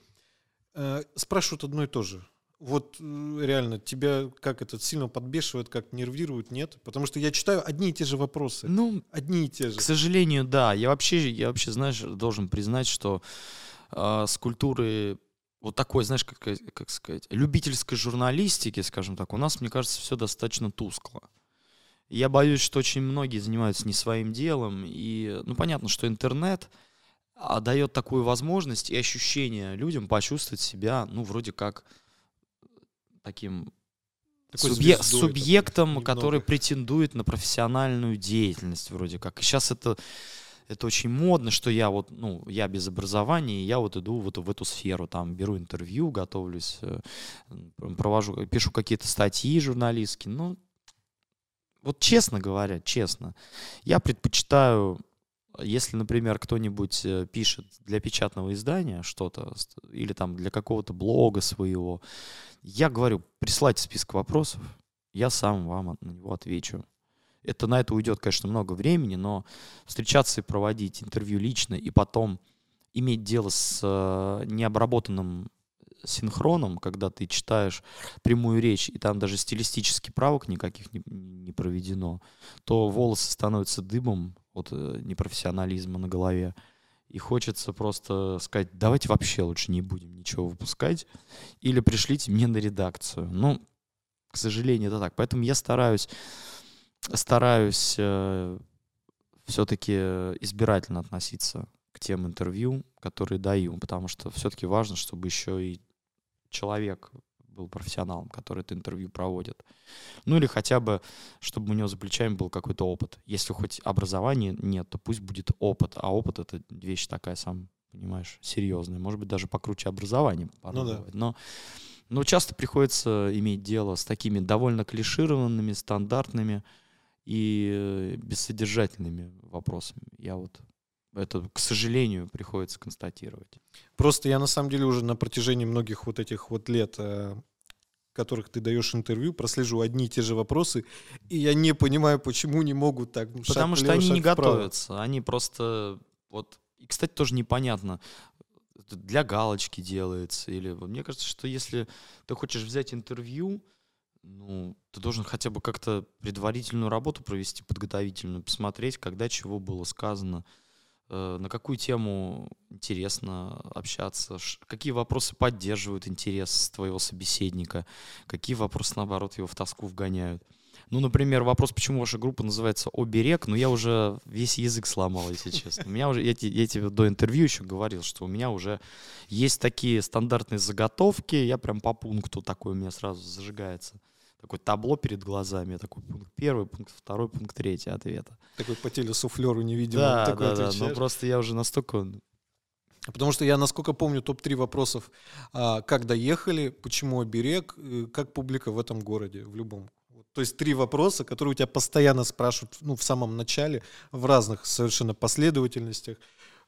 э, спрашивают одно и то же вот э, реально тебя как это сильно подбешивает, как нервирует, нет? Потому что я читаю одни и те же вопросы. Ну, одни и те же. К сожалению, да. Я вообще, я вообще, знаешь, должен признать, что э, с культуры вот такой, знаешь, как, как сказать, любительской журналистики, скажем так, у нас, мне кажется, все достаточно тускло. Я боюсь, что очень многие занимаются не своим делом, и, ну, понятно, что интернет а, дает такую возможность и ощущение людям почувствовать себя, ну, вроде как таким субъе- субъектом, который претендует на профессиональную деятельность вроде как. И сейчас это это очень модно, что я вот, ну, я без образования, я вот иду вот в эту сферу, там, беру интервью, готовлюсь, э, провожу, пишу какие-то статьи журналистские, ну, вот честно говоря, честно, я предпочитаю, если, например, кто-нибудь э, пишет для печатного издания что-то, или там для какого-то блога своего, я говорю, присылайте список вопросов, я сам вам на него отвечу. Это на это уйдет, конечно, много времени, но встречаться и проводить интервью лично, и потом иметь дело с э, необработанным синхроном, когда ты читаешь прямую речь, и там даже стилистических правок никаких не, не проведено, то волосы становятся дымом от э, непрофессионализма на голове. И хочется просто сказать, давайте вообще лучше не будем ничего выпускать, или пришлите мне на редакцию. Ну, к сожалению, это так. Поэтому я стараюсь, стараюсь э, все-таки избирательно относиться к тем интервью, которые даю, потому что все-таки важно, чтобы еще и человек был профессионалом, который это интервью проводит. Ну или хотя бы, чтобы у него за плечами был какой-то опыт. Если хоть образования нет, то пусть будет опыт. А опыт — это вещь такая, сам понимаешь, серьезная. Может быть, даже покруче образования. Ну да. Но, но часто приходится иметь дело с такими довольно клишированными, стандартными и э, бессодержательными вопросами. Я вот это, к сожалению, приходится констатировать. Просто я на самом деле уже на протяжении многих вот этих вот лет, э, которых ты даешь интервью, прослежу одни и те же вопросы, и я не понимаю, почему не могут так. Потому что они не вправо. готовятся, они просто вот. И, кстати, тоже непонятно, для галочки делается или мне кажется, что если ты хочешь взять интервью, ну, ты должен хотя бы как-то предварительную работу провести, подготовительную, посмотреть, когда чего было сказано, на какую тему интересно общаться, какие вопросы поддерживают интерес твоего собеседника, какие вопросы, наоборот, его в тоску вгоняют. Ну, например, вопрос, почему ваша группа называется «Оберег», ну, я уже весь язык сломал, если честно. У меня уже, я, я тебе до интервью еще говорил, что у меня уже есть такие стандартные заготовки, я прям по пункту такой у меня сразу зажигается такое табло перед глазами, такой пункт первый, пункт второй, пункт третий ответа. Такой по телесуфлеру невидимый. Да, такой да, да, но просто я уже настолько Потому что я, насколько помню, топ-3 вопросов, а, как доехали, почему оберег, как публика в этом городе, в любом. То есть три вопроса, которые у тебя постоянно спрашивают ну, в самом начале, в разных совершенно последовательностях.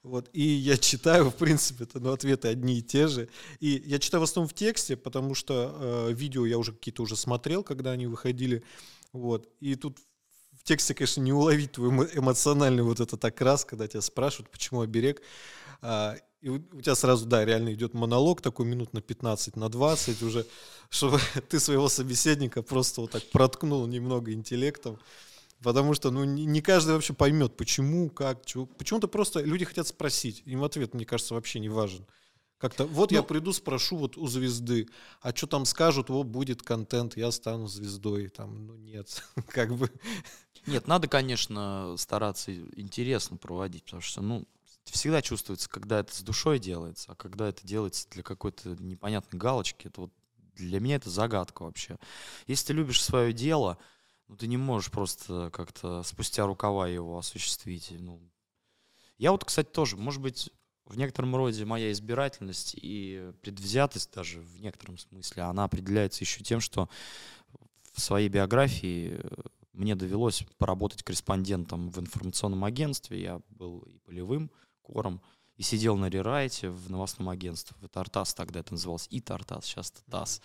Вот. И я читаю, в принципе, это, ну, ответы одни и те же. И я читаю в основном в тексте, потому что э, видео я уже какие-то уже смотрел, когда они выходили. Вот. И тут в тексте, конечно, не уловить твой эмоциональный вот этот окрас, когда тебя спрашивают, почему оберег. А, и у тебя сразу, да, реально идет монолог такой минут на 15, на 20 уже, чтобы [LAUGHS] ты своего собеседника просто вот так проткнул немного интеллектом. Потому что, ну, не каждый вообще поймет, почему, как, чего. Почему-то просто люди хотят спросить. Им ответ, мне кажется, вообще не важен. Как-то, вот ну, я приду, спрошу вот у звезды, а что там скажут, вот будет контент, я стану звездой. Там, ну, нет, [LAUGHS] как бы. Нет, надо, конечно, стараться интересно проводить, потому что, ну, всегда чувствуется, когда это с душой делается, а когда это делается для какой-то непонятной галочки, это вот для меня это загадка вообще. Если ты любишь свое дело, ну, ты не можешь просто как-то спустя рукава его осуществить. Ну, я вот, кстати, тоже, может быть, в некотором роде моя избирательность и предвзятость даже в некотором смысле, она определяется еще тем, что в своей биографии мне довелось поработать корреспондентом в информационном агентстве. Я был и полевым кором, и сидел на рерайте в новостном агентстве. Это Артас тогда это называлось, и Артас, сейчас это ТАСС.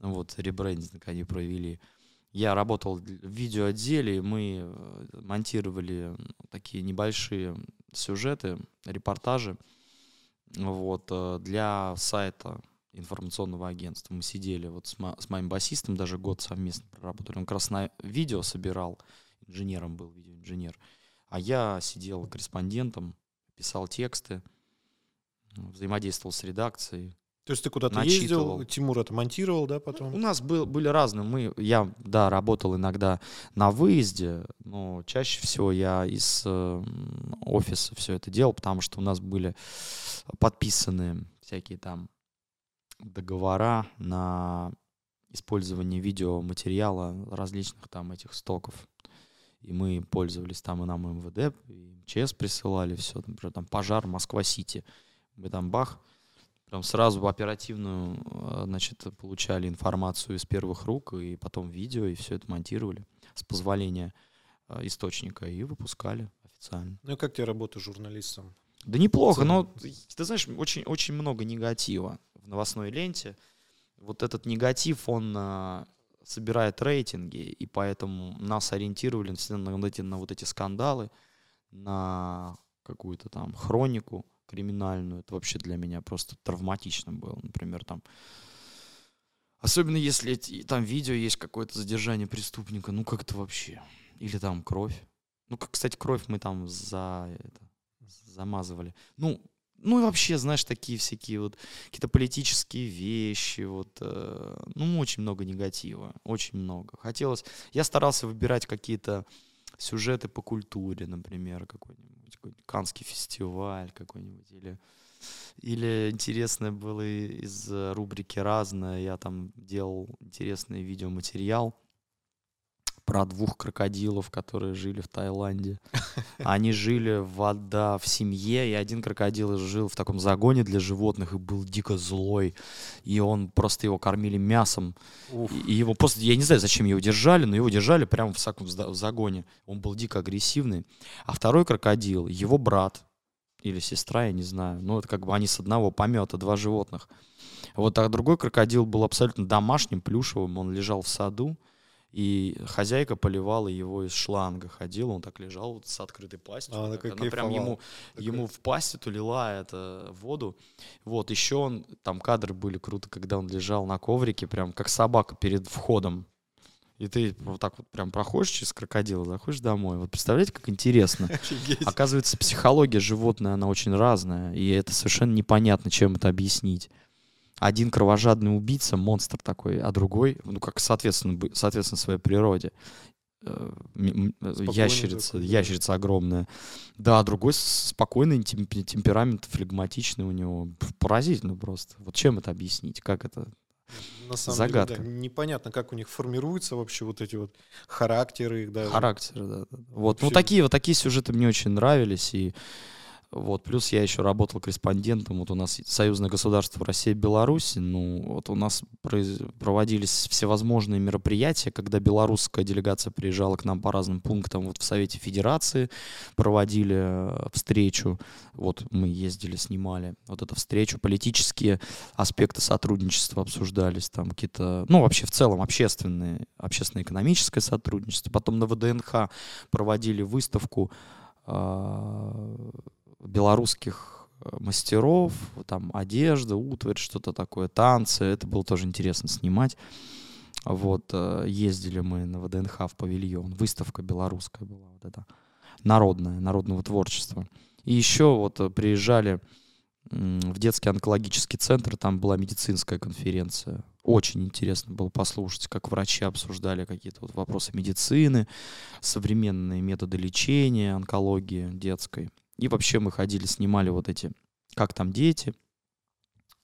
Вот, ребрендинг они провели. Я работал в видеоотделе, мы э, монтировали такие небольшие сюжеты, репортажи вот, э, для сайта информационного агентства. Мы сидели вот с, мо- с моим басистом, даже год совместно проработали. Он как раз на видео собирал, инженером был, видеоинженер. А я сидел корреспондентом, писал тексты, взаимодействовал с редакцией. То есть ты куда-то ездил, Тимур это монтировал, да, потом? У нас был, были разные. Мы, я, да, работал иногда на выезде, но чаще всего я из э, офиса все это делал, потому что у нас были подписаны всякие там договора на использование видеоматериала различных там этих стоков. И мы пользовались там и нам МВД, и МЧС присылали все, например, там пожар Москва-Сити. Мы там бах, Прям сразу оперативную, э, значит, получали информацию из первых рук, и потом видео, и все это монтировали с позволения э, источника и выпускали официально. Ну и как тебе работа журналистом? Да неплохо, но ты знаешь, очень, очень много негатива в новостной ленте. Вот этот негатив, он а, собирает рейтинги, и поэтому нас ориентировали на, на, на вот эти скандалы, на какую-то там хронику криминальную. Это вообще для меня просто травматично было. Например, там Особенно если там видео есть какое-то задержание преступника, ну как это вообще? Или там кровь. Ну, как, кстати, кровь мы там за это, замазывали. Ну, ну и вообще, знаешь, такие всякие вот какие-то политические вещи, вот, э, ну, очень много негатива, очень много. Хотелось, я старался выбирать какие-то сюжеты по культуре, например, какой-нибудь какой-нибудь Канский фестиваль какой-нибудь, или, или интересное было из рубрики «Разное», я там делал интересный видеоматериал про двух крокодилов, которые жили в Таиланде. [LAUGHS] Они жили вода в семье, и один крокодил жил в таком загоне для животных и был дико злой. И он просто его кормили мясом. И его просто, я не знаю, зачем его держали, но его держали прямо в, в загоне. Он был дико агрессивный. А второй крокодил, его брат или сестра, я не знаю. Ну, это как бы они с одного помета, два животных. Вот, а другой крокодил был абсолютно домашним, плюшевым. Он лежал в саду, и хозяйка поливала его из шланга, ходила, он так лежал вот с открытой пастью. А, она, она прям ему, ему в пасть эту лила это воду. Вот, еще он, там кадры были круто, когда он лежал на коврике, прям как собака перед входом. И ты вот так вот прям проходишь через крокодила, заходишь домой. Вот представляете, как интересно. [LAUGHS] Оказывается, психология животная, она очень разная, и это совершенно непонятно, чем это объяснить один кровожадный убийца, монстр такой, а другой, ну, как соответственно, соответственно своей природе. Э, Спокойный ящерица, такой, ящерица огромная. Да, другой спокойный темп темперамент, флегматичный у него. Поразительно просто. Вот чем это объяснить? Как это? На самом Загадка. деле, да, непонятно, как у них формируются вообще вот эти вот характеры их даже. Характеры, да. да. Вот, вообще... ну такие вот такие сюжеты мне очень нравились и Вот, плюс я еще работал корреспондентом. Вот у нас союзное государство Россия и Беларусь. Ну, вот у нас произ... проводились всевозможные мероприятия, когда белорусская делегация приезжала к нам по разным пунктам. Вот в Совете Федерации проводили э, встречу. Вот мы ездили, снимали вот эту встречу. Политические аспекты сотрудничества обсуждались. Там какие-то, ну, вообще в целом общественные, общественно-экономическое сотрудничество. Потом на ВДНХ проводили выставку а, белорусских э, мастеров, там одежда, утварь, что-то такое, танцы. Это было тоже интересно снимать. Вот, э, ездили мы на ВДНХ в павильон. Выставка белорусская была, вот это народная, народного творчества. И еще вот э, приезжали в детский онкологический центр, там была медицинская конференция. Очень интересно было послушать, как врачи обсуждали какие-то вот вопросы медицины, современные методы лечения онкологии детской. И вообще мы ходили, снимали вот эти, как там дети,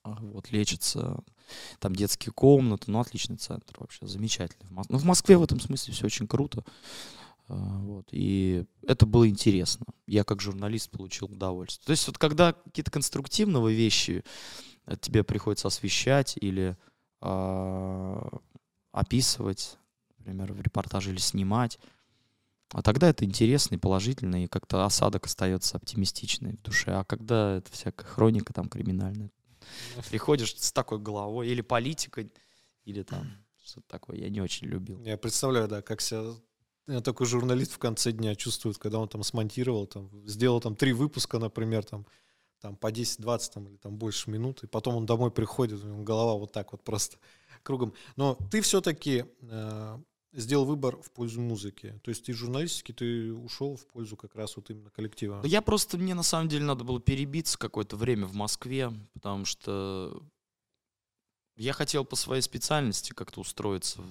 а, вот лечатся, там детские комнаты, ну отличный центр вообще, замечательный. Ну в Москве в этом смысле все очень круто. А, вот, и это было интересно. Я как журналист получил удовольствие. То есть вот когда какие-то конструктивные вещи э, тебе приходится освещать или э, описывать, например, в репортаже или снимать, а тогда это интересно и положительно, и как-то осадок остается оптимистичный в душе. А когда это всякая хроника там криминальная, приходишь с такой головой, или политика, или там что-то такое, я не очень любил. Я представляю, да, как себя такой журналист в конце дня чувствует, когда он там смонтировал, там, сделал там три выпуска, например, там, там по 10-20 там, или там больше минут, и потом он домой приходит, у него голова вот так вот просто кругом. Но ты все-таки э, сделал выбор в пользу музыки. То есть из журналистики ты ушел в пользу как раз вот именно коллектива. Я просто, мне на самом деле надо было перебиться какое-то время в Москве, потому что я хотел по своей специальности как-то устроиться,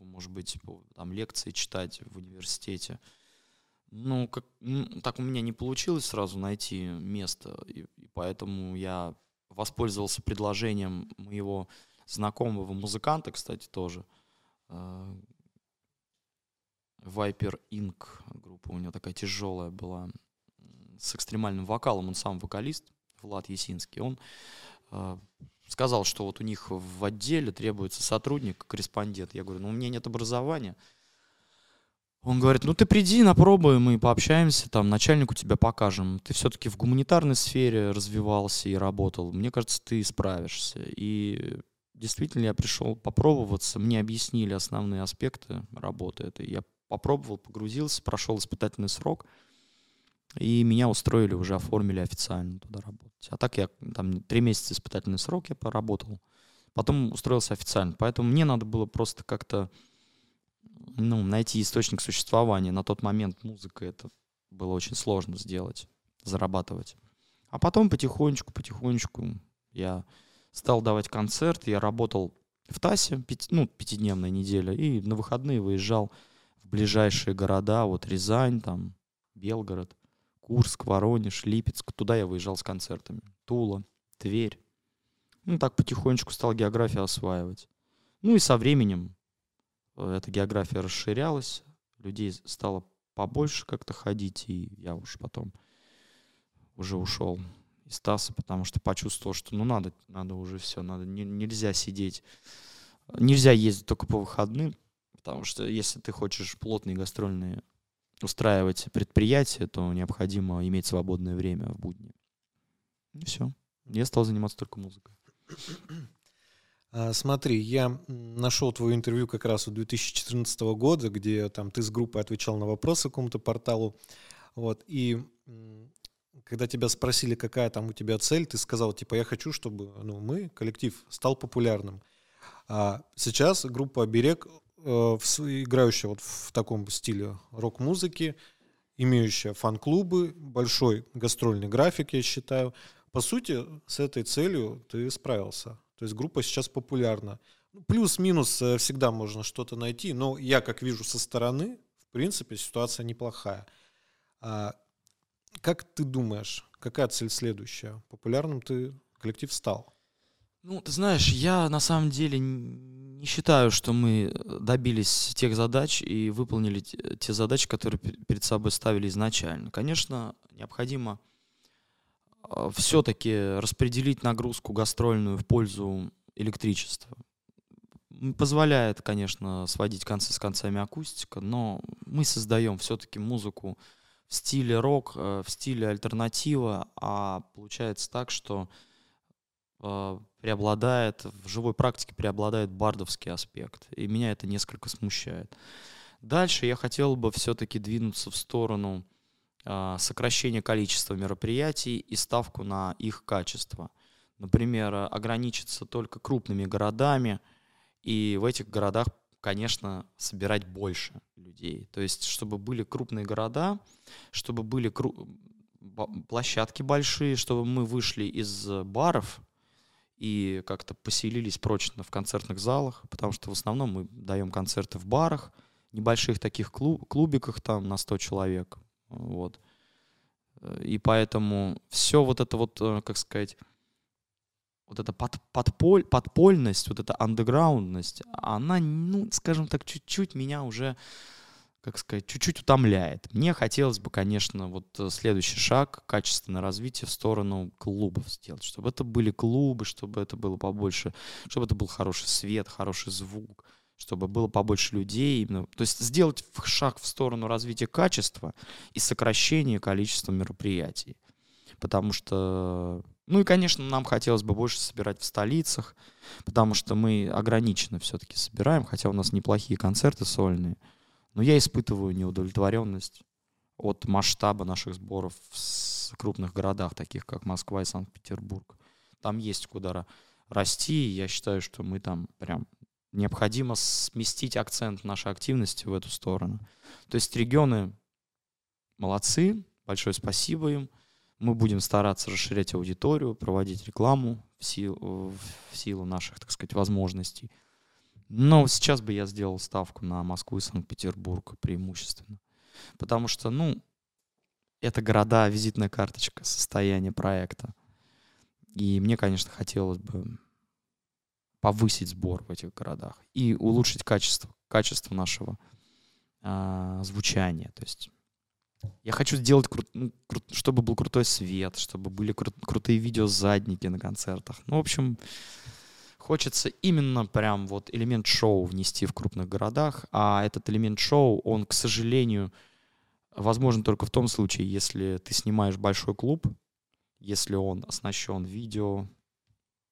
может быть, там лекции читать в университете. Ну, как, ну, так у меня не получилось сразу найти место, и, и поэтому я воспользовался предложением моего знакомого музыканта, кстати, тоже, э, Viper Inc. группа у него такая тяжелая была, с экстремальным вокалом, он сам вокалист, Влад Есинский, он э, сказал, что вот у них в отделе требуется сотрудник, корреспондент. Я говорю, ну у меня нет образования. Он говорит, ну ты приди на пробы, мы пообщаемся, там начальнику тебя покажем. Ты все-таки в гуманитарной сфере развивался и работал. Мне кажется, ты справишься. И действительно я пришел попробоваться, мне объяснили основные аспекты работы этой. Я попробовал, погрузился, прошел испытательный срок, и меня устроили, уже оформили официально туда работать. А так я там три месяца испытательный срок я поработал, потом устроился официально. Поэтому мне надо было просто как-то ну, найти источник существования. На тот момент музыка это было очень сложно сделать, зарабатывать. А потом потихонечку, потихонечку я стал давать концерт, я работал в ТАСе, пяти, ну, пятидневная неделя, и на выходные выезжал в ближайшие города, вот Рязань, там, Белгород, Курск, Воронеж, Липецк. Туда я выезжал с концертами. Тула, Тверь. Ну, так потихонечку стал географию осваивать. Ну и со временем э, эта география расширялась, людей стало побольше как-то ходить, и я уж потом уже ушел из ТАССа, потому что почувствовал, что ну надо, надо уже все, надо, не, нельзя сидеть, нельзя ездить только по выходным, Потому что если ты хочешь плотные гастрольные устраивать предприятия, то необходимо иметь свободное время в будни. И все. Я стал заниматься только музыкой. А, смотри, я нашел твое интервью как раз у 2014 года, где там ты с группой отвечал на вопросы какому-то порталу. Вот, и когда тебя спросили, какая там у тебя цель, ты сказал, типа, я хочу, чтобы ну, мы, коллектив, стал популярным. А сейчас группа «Оберег» Э, играющая вот в таком стиле рок-музыки, имеющая фан-клубы, большой гастрольный график, я считаю. По сути, с этой целью ты справился. То есть группа сейчас популярна. Ну, плюс-минус э, всегда можно что-то найти, но я, как вижу со стороны, в принципе, ситуация неплохая. А как ты думаешь, какая цель следующая? Популярным ты коллектив стал? Ну, ты знаешь, я на самом деле не считаю, что мы добились тех задач и выполнили те задачи, которые перед собой ставили изначально. Конечно, необходимо а, все-таки распределить нагрузку гастрольную в пользу электричества. Позволяет, конечно, сводить концы с концами акустика, но мы создаем все-таки музыку в стиле рок, э, в стиле альтернатива, а получается так, что э, преобладает, в живой практике преобладает бардовский аспект, и меня это несколько смущает. Дальше я хотел бы все-таки двинуться в сторону э, сокращения количества мероприятий и ставку на их качество. Например, ограничиться только крупными городами, и в этих городах конечно, собирать больше людей. То есть, чтобы были крупные города, чтобы были кру... площадки большие, чтобы мы вышли из баров и как-то поселились прочно в концертных залах, потому что в основном мы даем концерты в барах, небольших таких клуб, клубиках там на 100 человек. Вот. И поэтому все вот это вот, э, как сказать, вот эта под, подполь, подпольность, вот эта андеграундность, она, ну, скажем так, чуть-чуть меня уже, как сказать, чуть-чуть утомляет. Мне хотелось бы, конечно, вот э, следующий шаг, качественное развитие в сторону клубов сделать, чтобы это были клубы, чтобы это было побольше, чтобы это был хороший свет, хороший звук, чтобы было побольше людей. Именно, то есть сделать шаг в сторону развития качества и сокращения количества мероприятий. Потому что ну и, конечно, нам хотелось бы больше собирать в столицах, потому что мы ограниченно все-таки собираем, хотя у нас неплохие концерты сольные. Но я испытываю неудовлетворенность от масштаба наших сборов в крупных городах, таких как Москва и Санкт-Петербург. Там есть куда расти, и я считаю, что мы там прям необходимо сместить акцент нашей активности в эту сторону. То есть регионы молодцы, большое спасибо им – мы будем стараться расширять аудиторию, проводить рекламу в силу, в силу наших, так сказать, возможностей. Но сейчас бы я сделал ставку на Москву и Санкт-Петербург преимущественно. Потому что, ну, это города, визитная карточка состояния проекта. И мне, конечно, хотелось бы повысить сбор в этих городах и улучшить качество, качество нашего э, звучания. То есть я хочу сделать, кру- ну, кру- чтобы был крутой свет, чтобы были кру- крутые видеозадники на концертах. Ну, в общем, хочется именно прям вот элемент шоу внести в крупных городах, а этот элемент шоу, он, к сожалению, возможен только в том случае, если ты снимаешь большой клуб, если он оснащен видео,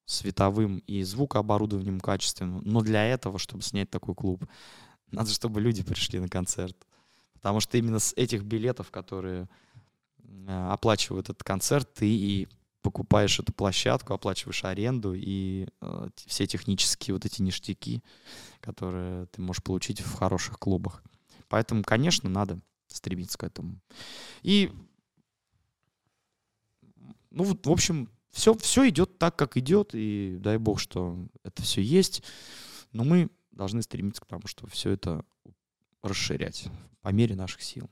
световым и звукооборудованием качественным. Но для этого, чтобы снять такой клуб, надо, чтобы люди пришли на концерт. Потому что именно с этих билетов, которые э, оплачивают этот концерт, ты и покупаешь эту площадку, оплачиваешь аренду и э, все технические вот эти ништяки, которые ты можешь получить в хороших клубах. Поэтому, конечно, надо стремиться к этому. И, ну, в общем, все, все идет так, как идет, и дай бог, что это все есть. Но мы должны стремиться к тому, чтобы все это расширять по мере наших сил.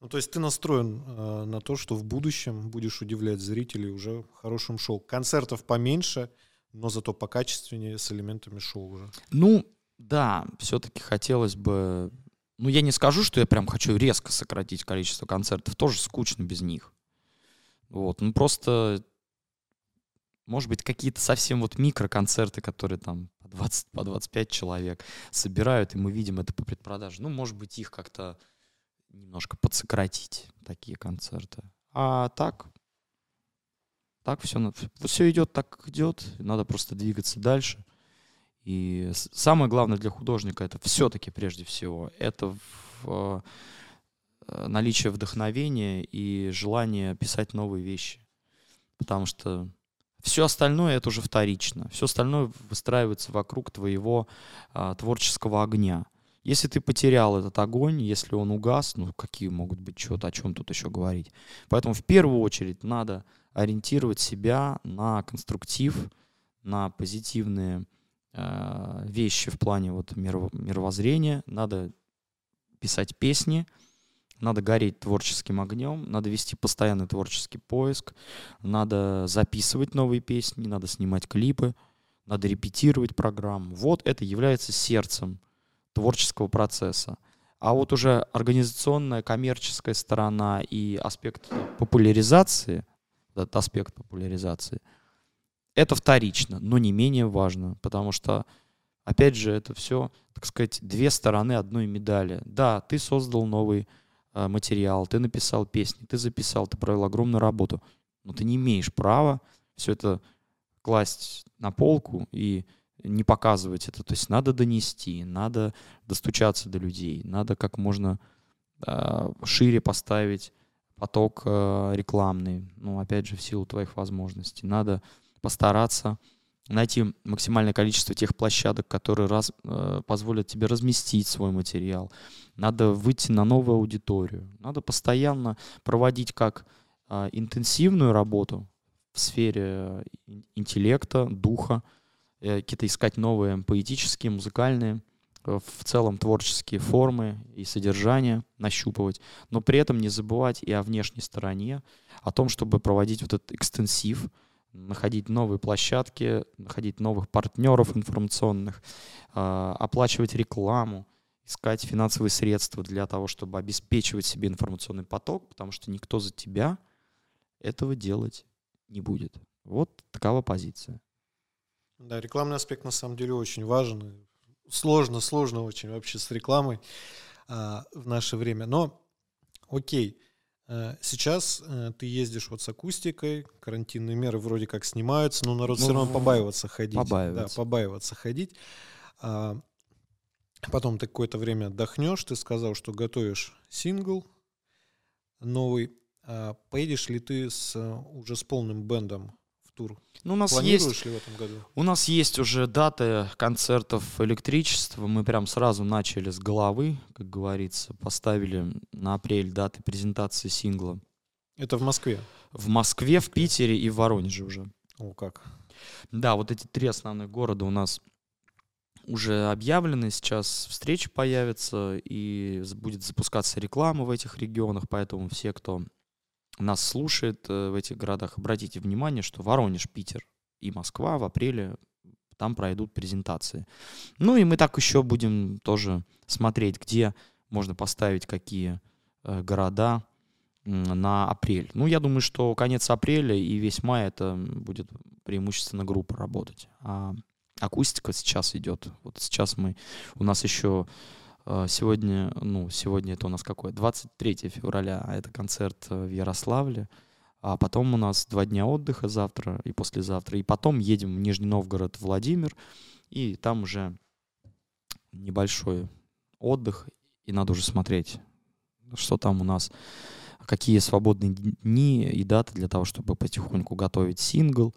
Ну, то есть ты настроен э, на то, что в будущем будешь удивлять зрителей уже хорошим шоу. Концертов поменьше, но зато покачественнее с элементами шоу уже. Ну, да, все-таки хотелось бы... Ну, я не скажу, что я прям хочу резко сократить количество концертов. Тоже скучно без них. Вот, ну просто, может быть, какие-то совсем вот микроконцерты, которые там по 20, по 25 человек собирают, и мы видим это по предпродаже. Ну, может быть, их как-то немножко подсократить, такие концерты. А так, так все, все идет так, как идет, надо просто двигаться дальше. И самое главное для художника это все-таки прежде всего, это в, э, наличие вдохновения и желание писать новые вещи. Потому что все остальное это уже вторично. Все остальное выстраивается вокруг твоего а, творческого огня. Если ты потерял этот огонь, если он угас, ну какие могут быть что-то, о чем тут еще говорить. Поэтому в первую очередь надо ориентировать себя на конструктив, на позитивные э, вещи в плане вот мировоззрения. Надо писать песни, надо гореть творческим огнем, надо вести постоянный творческий поиск, надо записывать новые песни, надо снимать клипы, надо репетировать программу. Вот это является сердцем творческого процесса. А вот уже организационная, коммерческая сторона и аспект популяризации, этот аспект популяризации. Это вторично, но не менее важно, потому что, опять же, это все, так сказать, две стороны одной медали. Да, ты создал новый э, материал, ты написал песни, ты записал, ты провел огромную работу, но ты не имеешь права все это класть на полку и не показывать это. То есть надо донести, надо достучаться до людей, надо как можно э, шире поставить поток э, рекламный, ну, опять же, в силу твоих возможностей. Надо постараться найти максимальное количество тех площадок, которые раз, э, позволят тебе разместить свой материал. Надо выйти на новую аудиторию. Надо постоянно проводить как э, интенсивную работу в сфере интеллекта, духа, э, какие-то искать новые поэтические, музыкальные, э, в целом творческие формы и содержания нащупывать, но при этом не забывать и о внешней стороне, о том, чтобы проводить вот этот экстенсив, находить новые площадки, находить новых партнеров информационных, э, оплачивать рекламу, искать финансовые средства для того, чтобы обеспечивать себе информационный поток, потому что никто за тебя этого делать не будет. Вот такова позиция. Да, рекламный аспект на самом деле очень важен. Сложно, сложно очень вообще с рекламой а, в наше время. Но окей, а, сейчас а, ты ездишь вот с акустикой, карантинные меры вроде как снимаются, но народ ну, все равно побаивается ходить. Побаивается. Да, побаиваться ходить. А, потом ты какое-то время отдохнешь, ты сказал, что готовишь сингл новый. А поедешь ли ты с, уже с полным бендом тур? Ну, у нас Планируешь есть, ли в этом году? У нас есть уже даты концертов электричества. Мы прям сразу начали с головы, как говорится. Поставили на апрель даты презентации сингла. Это в Москве? В Москве, в Питере и в Воронеже уже. О, как. Да, вот эти три основных города у нас уже объявлены, сейчас встречи появятся, и будет запускаться реклама в этих регионах, поэтому все, кто нас слушает э, в этих городах, обратите внимание, что Воронеж, Питер и Москва в апреле там пройдут презентации. Ну и мы так еще будем тоже смотреть, где можно поставить какие э, города на апрель. Ну, я думаю, что конец апреля и весь май это будет преимущественно группа работать. А акустика сейчас идет. Вот сейчас мы, у нас еще сегодня, ну, сегодня это у нас какое? 23 февраля, а это концерт э, в Ярославле. А потом у нас два дня отдыха завтра и послезавтра. И потом едем в Нижний Новгород, Владимир. И там уже небольшой отдых. И надо уже смотреть, что там у нас, какие свободные дни и даты для того, чтобы потихоньку готовить сингл.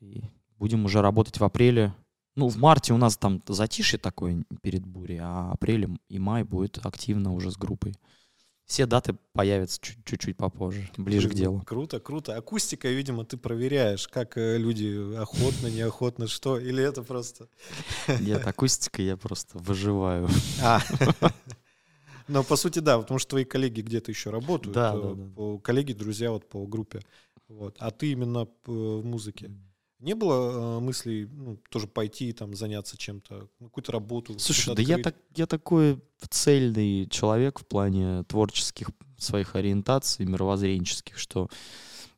И будем уже работать в апреле ну, в марте у нас там затишье такое перед бурей, а апрель и май будет активно уже с группой. Все даты появятся чуть-чуть попозже, ближе к делу. Круто, круто. Акустика, видимо, ты проверяешь, как э, люди охотно, неохотно, что, или это просто... [LAUGHS] Нет, акустика я просто выживаю. А. Но по сути, да, потому что твои коллеги где-то еще работают. Да, э, да, да. Коллеги, друзья вот по группе. Вот. А ты именно в музыке. Не было э, мыслей ну, тоже пойти там заняться чем-то, ну, какую-то работу? Слушай, да я, так, я такой цельный человек в плане творческих своих ориентаций, мировоззренческих, что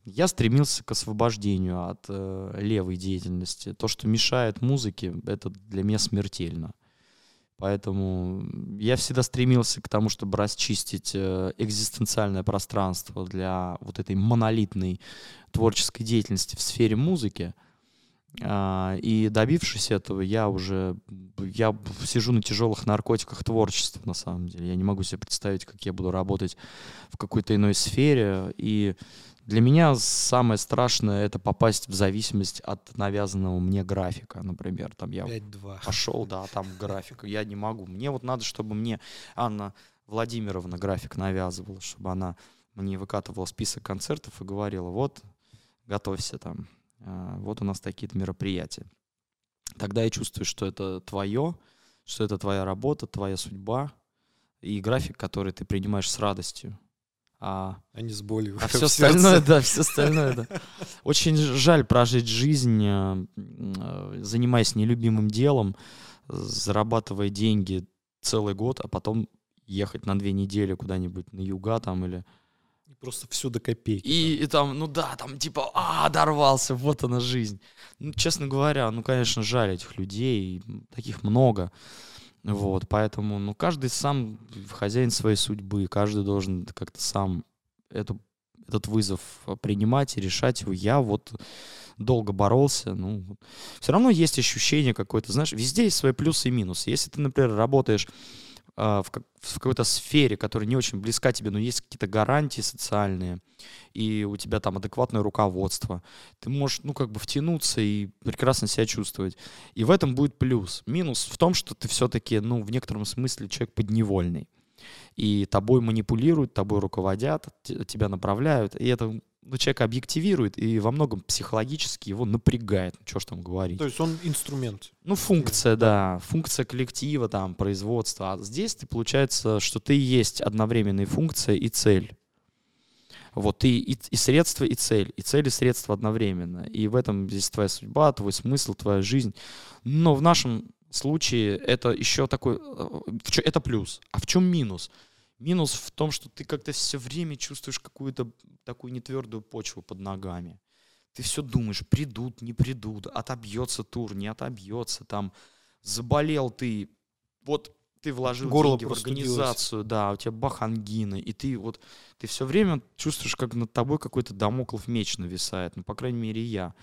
я стремился к освобождению от э, левой деятельности. То, что мешает музыке, это для меня смертельно. Поэтому я всегда стремился к тому, чтобы расчистить э, экзистенциальное пространство для вот этой монолитной творческой деятельности в сфере музыки. А, и добившись этого, я уже я сижу на тяжелых наркотиках творчества, на самом деле. Я не могу себе представить, как я буду работать в какой-то иной сфере. И для меня самое страшное это попасть в зависимость от навязанного мне графика, например. Там я 5-2. пошел, да, там график. Я не могу. Мне вот надо, чтобы мне Анна Владимировна график навязывала, чтобы она мне выкатывала список концертов и говорила, вот, готовься там, вот у нас такие-то мероприятия. Тогда я чувствую, что это твое, что это твоя работа, твоя судьба и график, который ты принимаешь с радостью. А, а не с болью. А [LAUGHS] все остальное, да, все остальное, да. Очень жаль прожить жизнь, э, э, занимаясь нелюбимым делом, зарабатывая деньги целый год, а потом ехать на две недели куда-нибудь на юга там или Просто все до копейки. И, и там, ну да, там типа, а, дорвался, вот она жизнь. Ну, честно говоря, ну, конечно, жаль этих людей, таких много. Вот, поэтому, ну, каждый сам хозяин своей судьбы, каждый должен как-то сам эту, этот вызов принимать и решать его. Я вот долго боролся, ну, все равно есть ощущение какое-то, знаешь, везде есть свои плюсы и минусы. Если ты, например, работаешь в, как, в какой-то сфере, которая не очень близка тебе, но есть какие-то гарантии социальные, и у тебя там адекватное руководство, ты можешь, ну, как бы втянуться и прекрасно себя чувствовать. И в этом будет плюс. Минус в том, что ты все-таки, ну, в некотором смысле человек подневольный. И тобой манипулируют, тобой руководят, тебя направляют. И это ну, человек объективирует и во многом психологически его напрягает. Ну, что ж там говорить. То есть он инструмент. Ну, функция, да. Функция коллектива, там, производства. А здесь ты, получается, что ты есть одновременная функция и цель. Вот ты и, и средство, и цель. И цель, и средство одновременно. И в этом здесь твоя судьба, твой смысл, твоя жизнь. Но в нашем случае это еще такой... Э, это плюс. А в чем минус? Минус в том, что ты как-то все время чувствуешь какую-то такую нетвердую почву под ногами. Ты все думаешь, придут, не придут, отобьется тур, не отобьется, там заболел ты, вот ты вложил Горло деньги в организацию, да, у тебя бах ангина, и ты вот, ты все время чувствуешь, как над тобой какой-то домоклов меч нависает, ну, по крайней мере, я.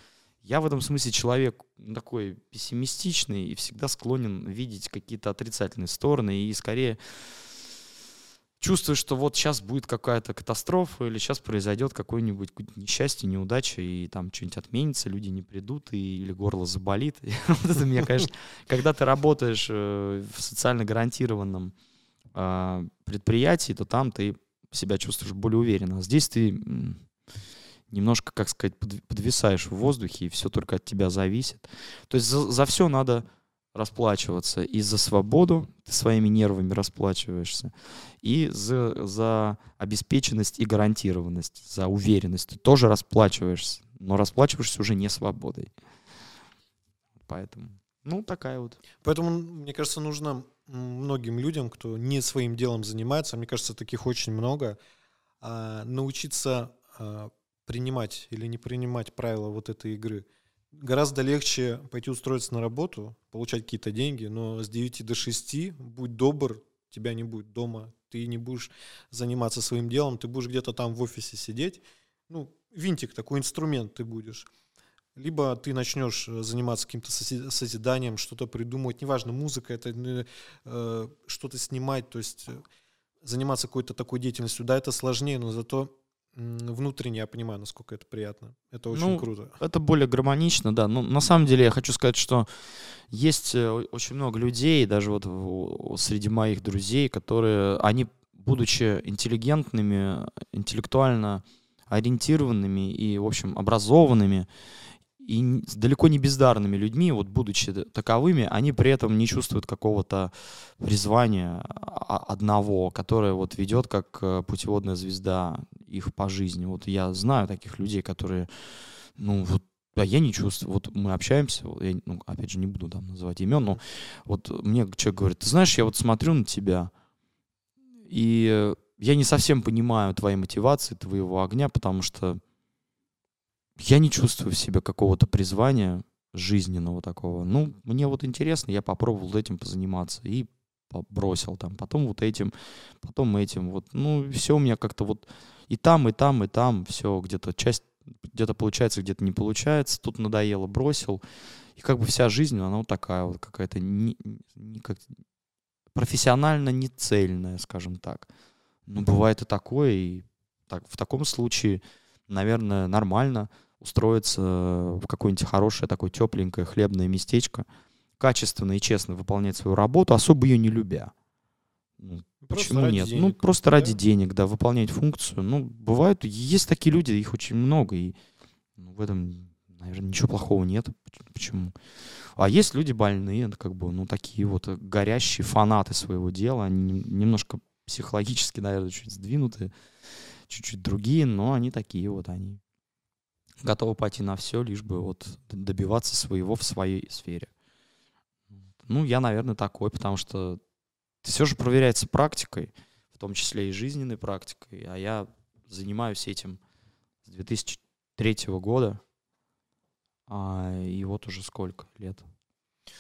Я в этом смысле человек такой пессимистичный и всегда склонен видеть какие-то отрицательные стороны, и скорее чувствуешь, что вот сейчас будет какая-то катастрофа или сейчас произойдет какое-нибудь несчастье, неудача, и там что-нибудь отменится, люди не придут, и, или горло заболит. [LAUGHS] вот это меня, конечно, [LAUGHS] когда ты работаешь э, в социально гарантированном а, предприятии, то там ты себя чувствуешь более уверенно. А здесь ты немножко, как сказать, подвисаешь в воздухе, и все только от тебя зависит. То есть за, за все надо расплачиваться и за свободу, ты своими нервами расплачиваешься, и за, за обеспеченность и гарантированность, за уверенность ты тоже расплачиваешься, но расплачиваешься уже не свободой. Поэтому, ну, такая вот. Поэтому, мне кажется, нужно многим людям, кто не своим делом занимается, мне кажется, таких очень много, а, научиться а, принимать или не принимать правила вот этой игры – гораздо легче пойти устроиться на работу, получать какие-то деньги, но с 9 до 6 будь добр, тебя не будет дома, ты не будешь заниматься своим делом, ты будешь где-то там в офисе сидеть. Ну, винтик, такой инструмент ты будешь. Либо ты начнешь заниматься каким-то созиданием, что-то придумывать, неважно, музыка, это э, что-то снимать, то есть э, заниматься какой-то такой деятельностью. Да, это сложнее, но зато внутренне я понимаю, насколько это приятно. Это очень ну, круто. Это более гармонично, да. Но на самом деле я хочу сказать, что есть э, очень много людей, даже вот среди моих друзей, которые, они, будучи интеллигентными, интеллектуально ориентированными и, в общем, образованными, и далеко не бездарными людьми, вот будучи таковыми, они при этом не чувствуют какого-то призвания одного, которое вот ведет как э, путеводная звезда их по жизни. Вот я знаю таких людей, которые, ну вот а я не чувствую. Вот мы общаемся, я, ну, опять же, не буду там называть имен, но вот мне человек говорит, ты знаешь, я вот смотрю на тебя, и я не совсем понимаю твоей мотивации, твоего огня, потому что я не чувствую в себе какого-то призвания жизненного такого. Ну, мне вот интересно, я попробовал этим позаниматься и бросил там, потом вот этим, потом этим, вот, ну, все у меня как-то вот и там, и там, и там, все где-то часть где-то получается, где-то не получается, тут надоело, бросил, и как бы вся жизнь, она вот такая вот какая-то не, не как, профессионально не цельная, скажем так. Ну, бывает и такое, и так, в таком случае, наверное, нормально устроиться в какое-нибудь хорошее, такое тепленькое хлебное местечко, качественно и честно выполнять свою работу, особо ее не любя. Ну, почему нет? Денег, ну, просто да? ради денег, да, выполнять функцию. Ну, бывают, есть такие люди, их очень много, и ну, в этом, наверное, ничего плохого нет. Почему? А есть люди больные, как бы, ну, такие вот горящие фанаты своего дела, они немножко психологически, наверное, чуть сдвинутые, чуть-чуть другие, но они такие вот, они готовы пойти на все, лишь бы вот добиваться своего в своей сфере. Ну, я, наверное, такой, потому что все же проверяется практикой, в том числе и жизненной практикой, а я занимаюсь этим с 2003 года. А, и вот уже сколько лет.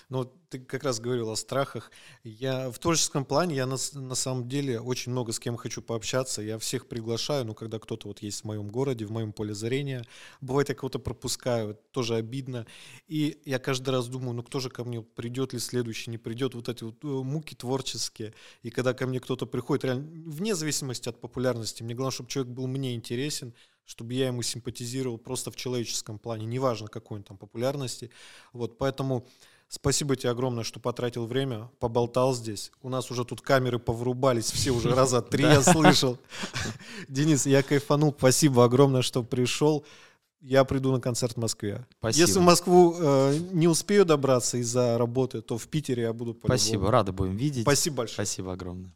Ну, ты как раз говорил о страхах. Я в творческом плане, я на, на самом деле очень много с кем хочу пообщаться. Я всех приглашаю, ну, когда кто-то вот есть в моем городе, в моем поле зрения. Бывает, я кого-то пропускаю, тоже обидно. И я каждый раз думаю, ну, кто же ко мне придет ли следующий, не придет. Вот эти вот э, муки творческие. И когда ко мне кто-то приходит, реально, вне зависимости от популярности, мне главное, чтобы человек был мне интересен, чтобы я ему симпатизировал просто в человеческом плане, неважно какой он там популярности. Вот, поэтому Спасибо тебе огромное, что потратил время, поболтал здесь. У нас уже тут камеры поврубались, все уже раза [LAUGHS] три я слышал. Денис, я кайфанул. Спасибо огромное, что пришел. Я приду на концерт в Москве. Спасибо. Если в Москву э, не успею добраться из-за работы, то в Питере я буду по Спасибо, рады будем видеть. Спасибо большое. Спасибо огромное.